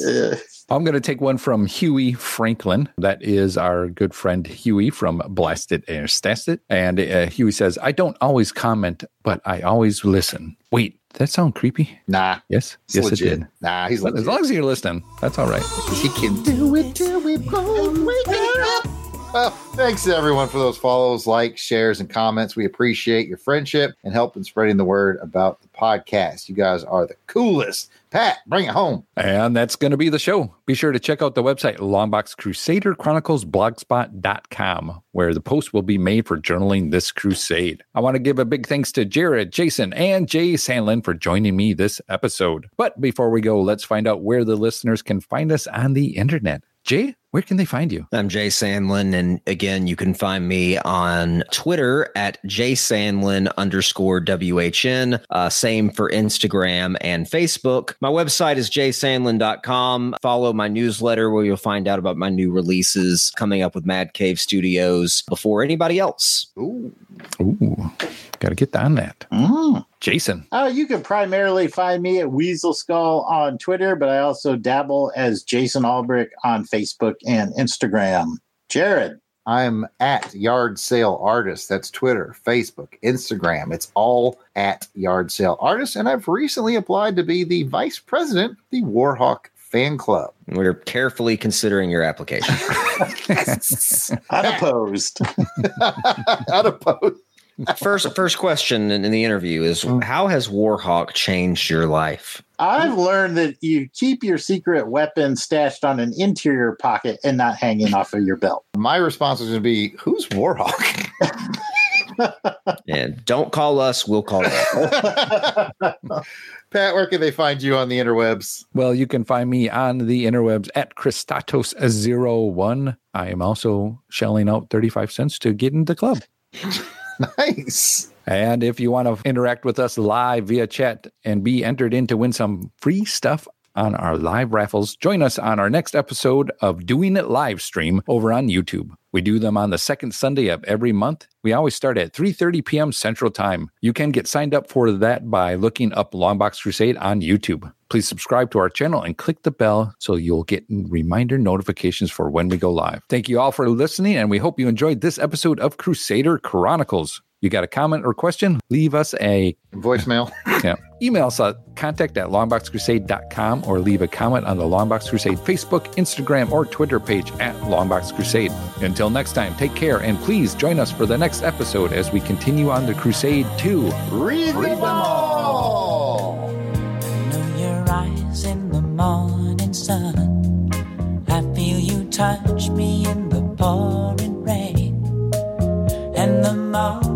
<laughs> I'm going to take one from Huey Franklin. That is our good friend Huey from Blasted and Stasted. And uh, Huey says, I don't always comment, but I always listen. Wait, that sound creepy? Nah. Yes. It's yes, legit. it did. Nah, he's But as long as you're listening, that's all right. He can do it till we both wake up. Thanks to everyone for those follows, likes, shares, and comments. We appreciate your friendship and help in spreading the word about the podcast. You guys are the coolest. Pat, bring it home. And that's going to be the show. Be sure to check out the website, Longbox Crusader Chronicles blogspot.com, where the post will be made for journaling this crusade. I want to give a big thanks to Jared, Jason, and Jay Sandlin for joining me this episode. But before we go, let's find out where the listeners can find us on the internet. Jay, where can they find you? I'm Jay Sandlin, and again, you can find me on Twitter at Jay jsandlin underscore WHN. Uh, same for Instagram and Facebook. My website is jsandlin.com. Follow my newsletter where you'll find out about my new releases coming up with Mad Cave Studios before anybody else. Ooh. Ooh, got to get on that. Mm. Jason. Uh, you can primarily find me at Weasel Skull on Twitter, but I also dabble as Jason Albrecht on Facebook and Instagram. Jared. I'm at Yard Sale Artist. That's Twitter, Facebook, Instagram. It's all at Yard Sale Artist. And I've recently applied to be the vice president of the Warhawk fan club. We're carefully considering your application. <laughs> <laughs> Unopposed. <laughs> Unopposed. <laughs> first, first question in, in the interview is mm. How has Warhawk changed your life? I've learned that you keep your secret weapon stashed on an interior pocket and not hanging off of your belt. My response is going to be, "Who's Warhawk?" And don't call us, we'll call you. <laughs> Pat, where can they find you on the interwebs? Well, you can find me on the interwebs at Christatos01. I am also shelling out 35 cents to get in the club. <laughs> <laughs> nice. And if you want to interact with us live via chat and be entered in to win some free stuff on our live raffles, join us on our next episode of Doing It live stream over on YouTube. We do them on the second Sunday of every month. We always start at 3:30 p.m. Central Time. You can get signed up for that by looking up Longbox Crusade on YouTube. Please subscribe to our channel and click the bell so you'll get reminder notifications for when we go live. Thank you all for listening, and we hope you enjoyed this episode of Crusader Chronicles. You got a comment or question? Leave us a voicemail. <laughs> yeah. Email us at contact at longboxcrusade.com or leave a comment on the Longbox Crusade Facebook, Instagram, or Twitter page at Longbox Crusade. Until next time, take care and please join us for the next episode as we continue on the Crusade 2. Read them all. know your eyes in the morning sun. I feel you touch me in the pouring rain. And the moment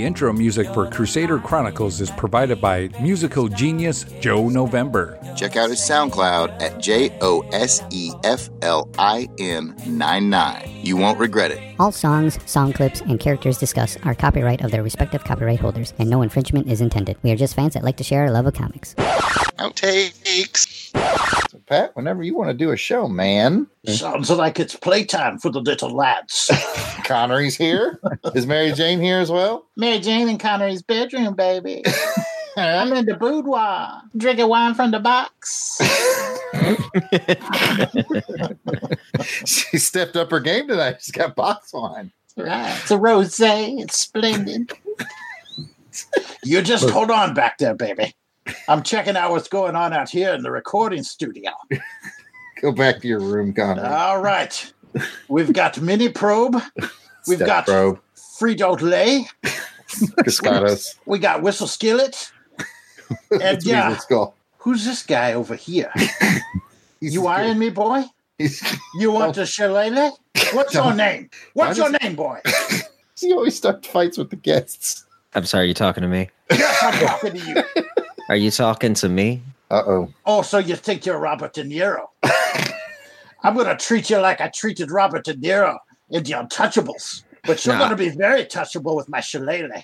The intro music for Crusader Chronicles is provided by musical genius Joe November. Check out his SoundCloud at J O S E F L I N 99. You won't regret it. All songs, song clips, and characters discussed are copyright of their respective copyright holders, and no infringement is intended. We are just fans that like to share our love of comics. Outtakes. So, Pat, whenever you want to do a show, man. Sounds like it's playtime for the little lads. <laughs> Connery's here. Is Mary Jane here as well? Mary Jane in Connery's bedroom, baby. <laughs> I'm in the boudoir, drinking wine from the box. <laughs> she stepped up her game tonight. She's got box wine. Right. It's a rosé. It's splendid. you just hold on back there, baby. I'm checking out what's going on out here in the recording studio. Go back to your room, Connor. All right. We've got Mini Probe. We've Step got probe. Frito Lay. Cascados. We got Whistle Skillet. <laughs> And It's yeah, Weasel Skull. who's this guy over here? <laughs> you eyeing me, boy? You <laughs> want to shillelagh? What's your name? What's your name, boy? He always starts fights with the guests. I'm sorry, you talking to me? Yes, I'm talking to you. Are you talking to me? Uh oh. Oh, so you think you're Robert De Niro? I'm going to treat you like I treated Robert De Niro in The Untouchables. But you're Nah. going to be very touchable with my shillelagh.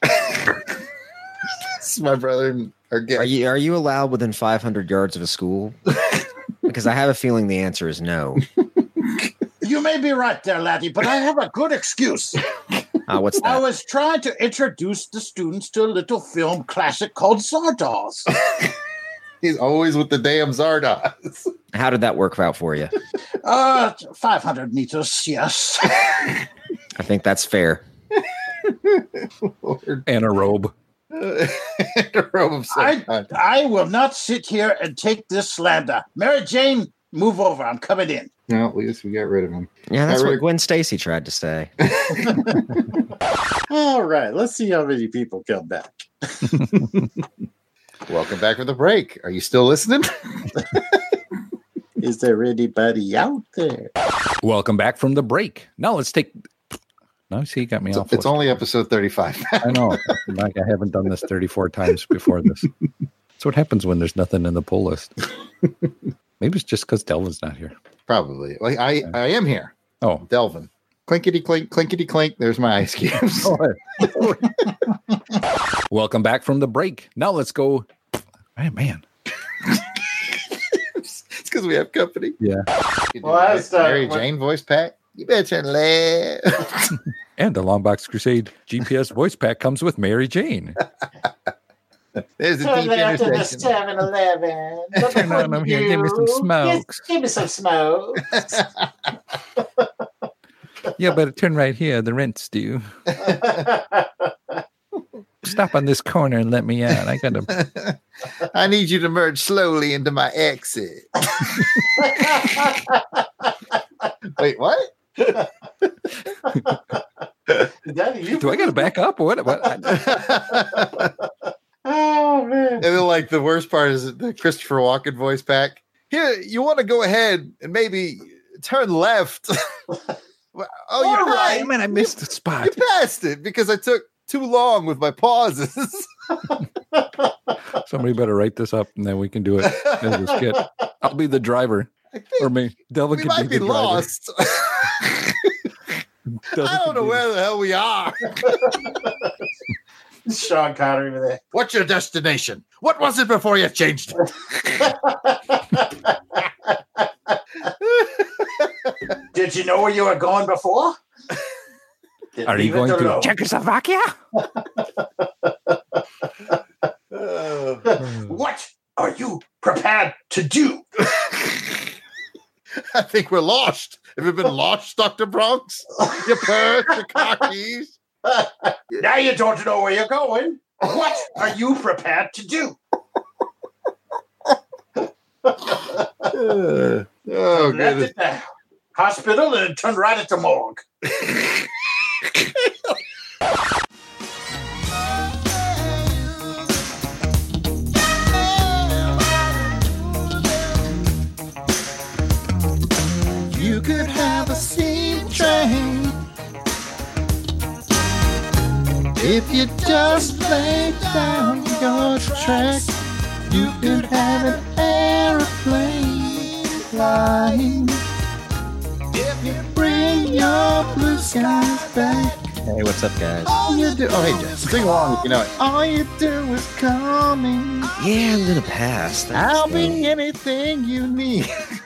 This is my brother and our. Are you are you allowed within 500 yards of a school? <laughs> because I have a feeling the answer is no. You may be right there, laddie, but I have a good excuse. Uh, what's I was trying to introduce the students to a little film classic called Zardoz. <laughs> He's always with the damn Zardoz. How did that work out for you? Uh, 500 meters, yes. I think that's fair. <laughs> And a robe. <laughs> a robe of some I. I will not sit here and take this slander. Mary Jane, move over. I'm coming in. No, at least we got rid of him. Yeah, that's Got what rid Gwen Stacy tried to say. <laughs> All right, let's see how many people come back. <laughs> Welcome back from the break. Are you still listening? Is there anybody out there? Welcome back from the break. Now let's take. No, see, you got me off. it's only episode 35. <laughs> I know. Like I haven't done this 34 times before this. That's what happens when there's nothing in the pull list. Maybe it's just because Delvin's not here. Probably. Like I, I am here. Oh, Delvin. Clinkety clink, clinkety clink. There's my ice cubes. <laughs> Oh, Welcome back from the break. Now let's go. Man, man. <laughs> it's because we have company. Yeah. Well, I start- Mary Jane voice pack. You better laugh. And the Longbox Crusade GPS voice pack comes with Mary Jane. <laughs> There's a Turn deep left to this intersection. 7 Eleven. <laughs> Turn on over here, give me some smokes. Give me some smoke. Yeah, but turn right here. The rent's due. <laughs> Stop on this corner and let me out. I gotta. I need you to merge slowly into my exit. Wait, what? Do I gotta back up? What? what? <laughs> Oh man! And then, like, the worst part is the Christopher Walken voice pack. Here, you want to go ahead and maybe turn left. Well, <laughs> oh, you're All right. right, man, I missed the spot. You passed it because I took too long with my pauses. <laughs> Somebody better write this up, and then we can do it as a skit. I'll be the driver, or me. Delvin we can might be be the driver. lost. Delvin I don't know where the hell we are. <laughs> Sean Connery with it. What's your destination? What was it before you changed it? <laughs> Did you know where you were going before? Then Are you going to alone. Czechoslovakia? <laughs> Uh, what are you prepared to do? I think we're lost. Have you been lost, Dr. Bronx? You perch, you cockies. <laughs> now you don't know where you're going. What are you prepared to do? <laughs> oh, Left it there. Hospital and turn right at the morgue. <laughs> If you just lay down your track, you can have an aeroplane flying. If you bring your blue skies back, Hey, what's up, guys? all you do. Oh, hey, Jess, sing along if you know it. All you do is call me. Yeah, I'm gonna pass. Thanks, I'll be anything you need. <laughs>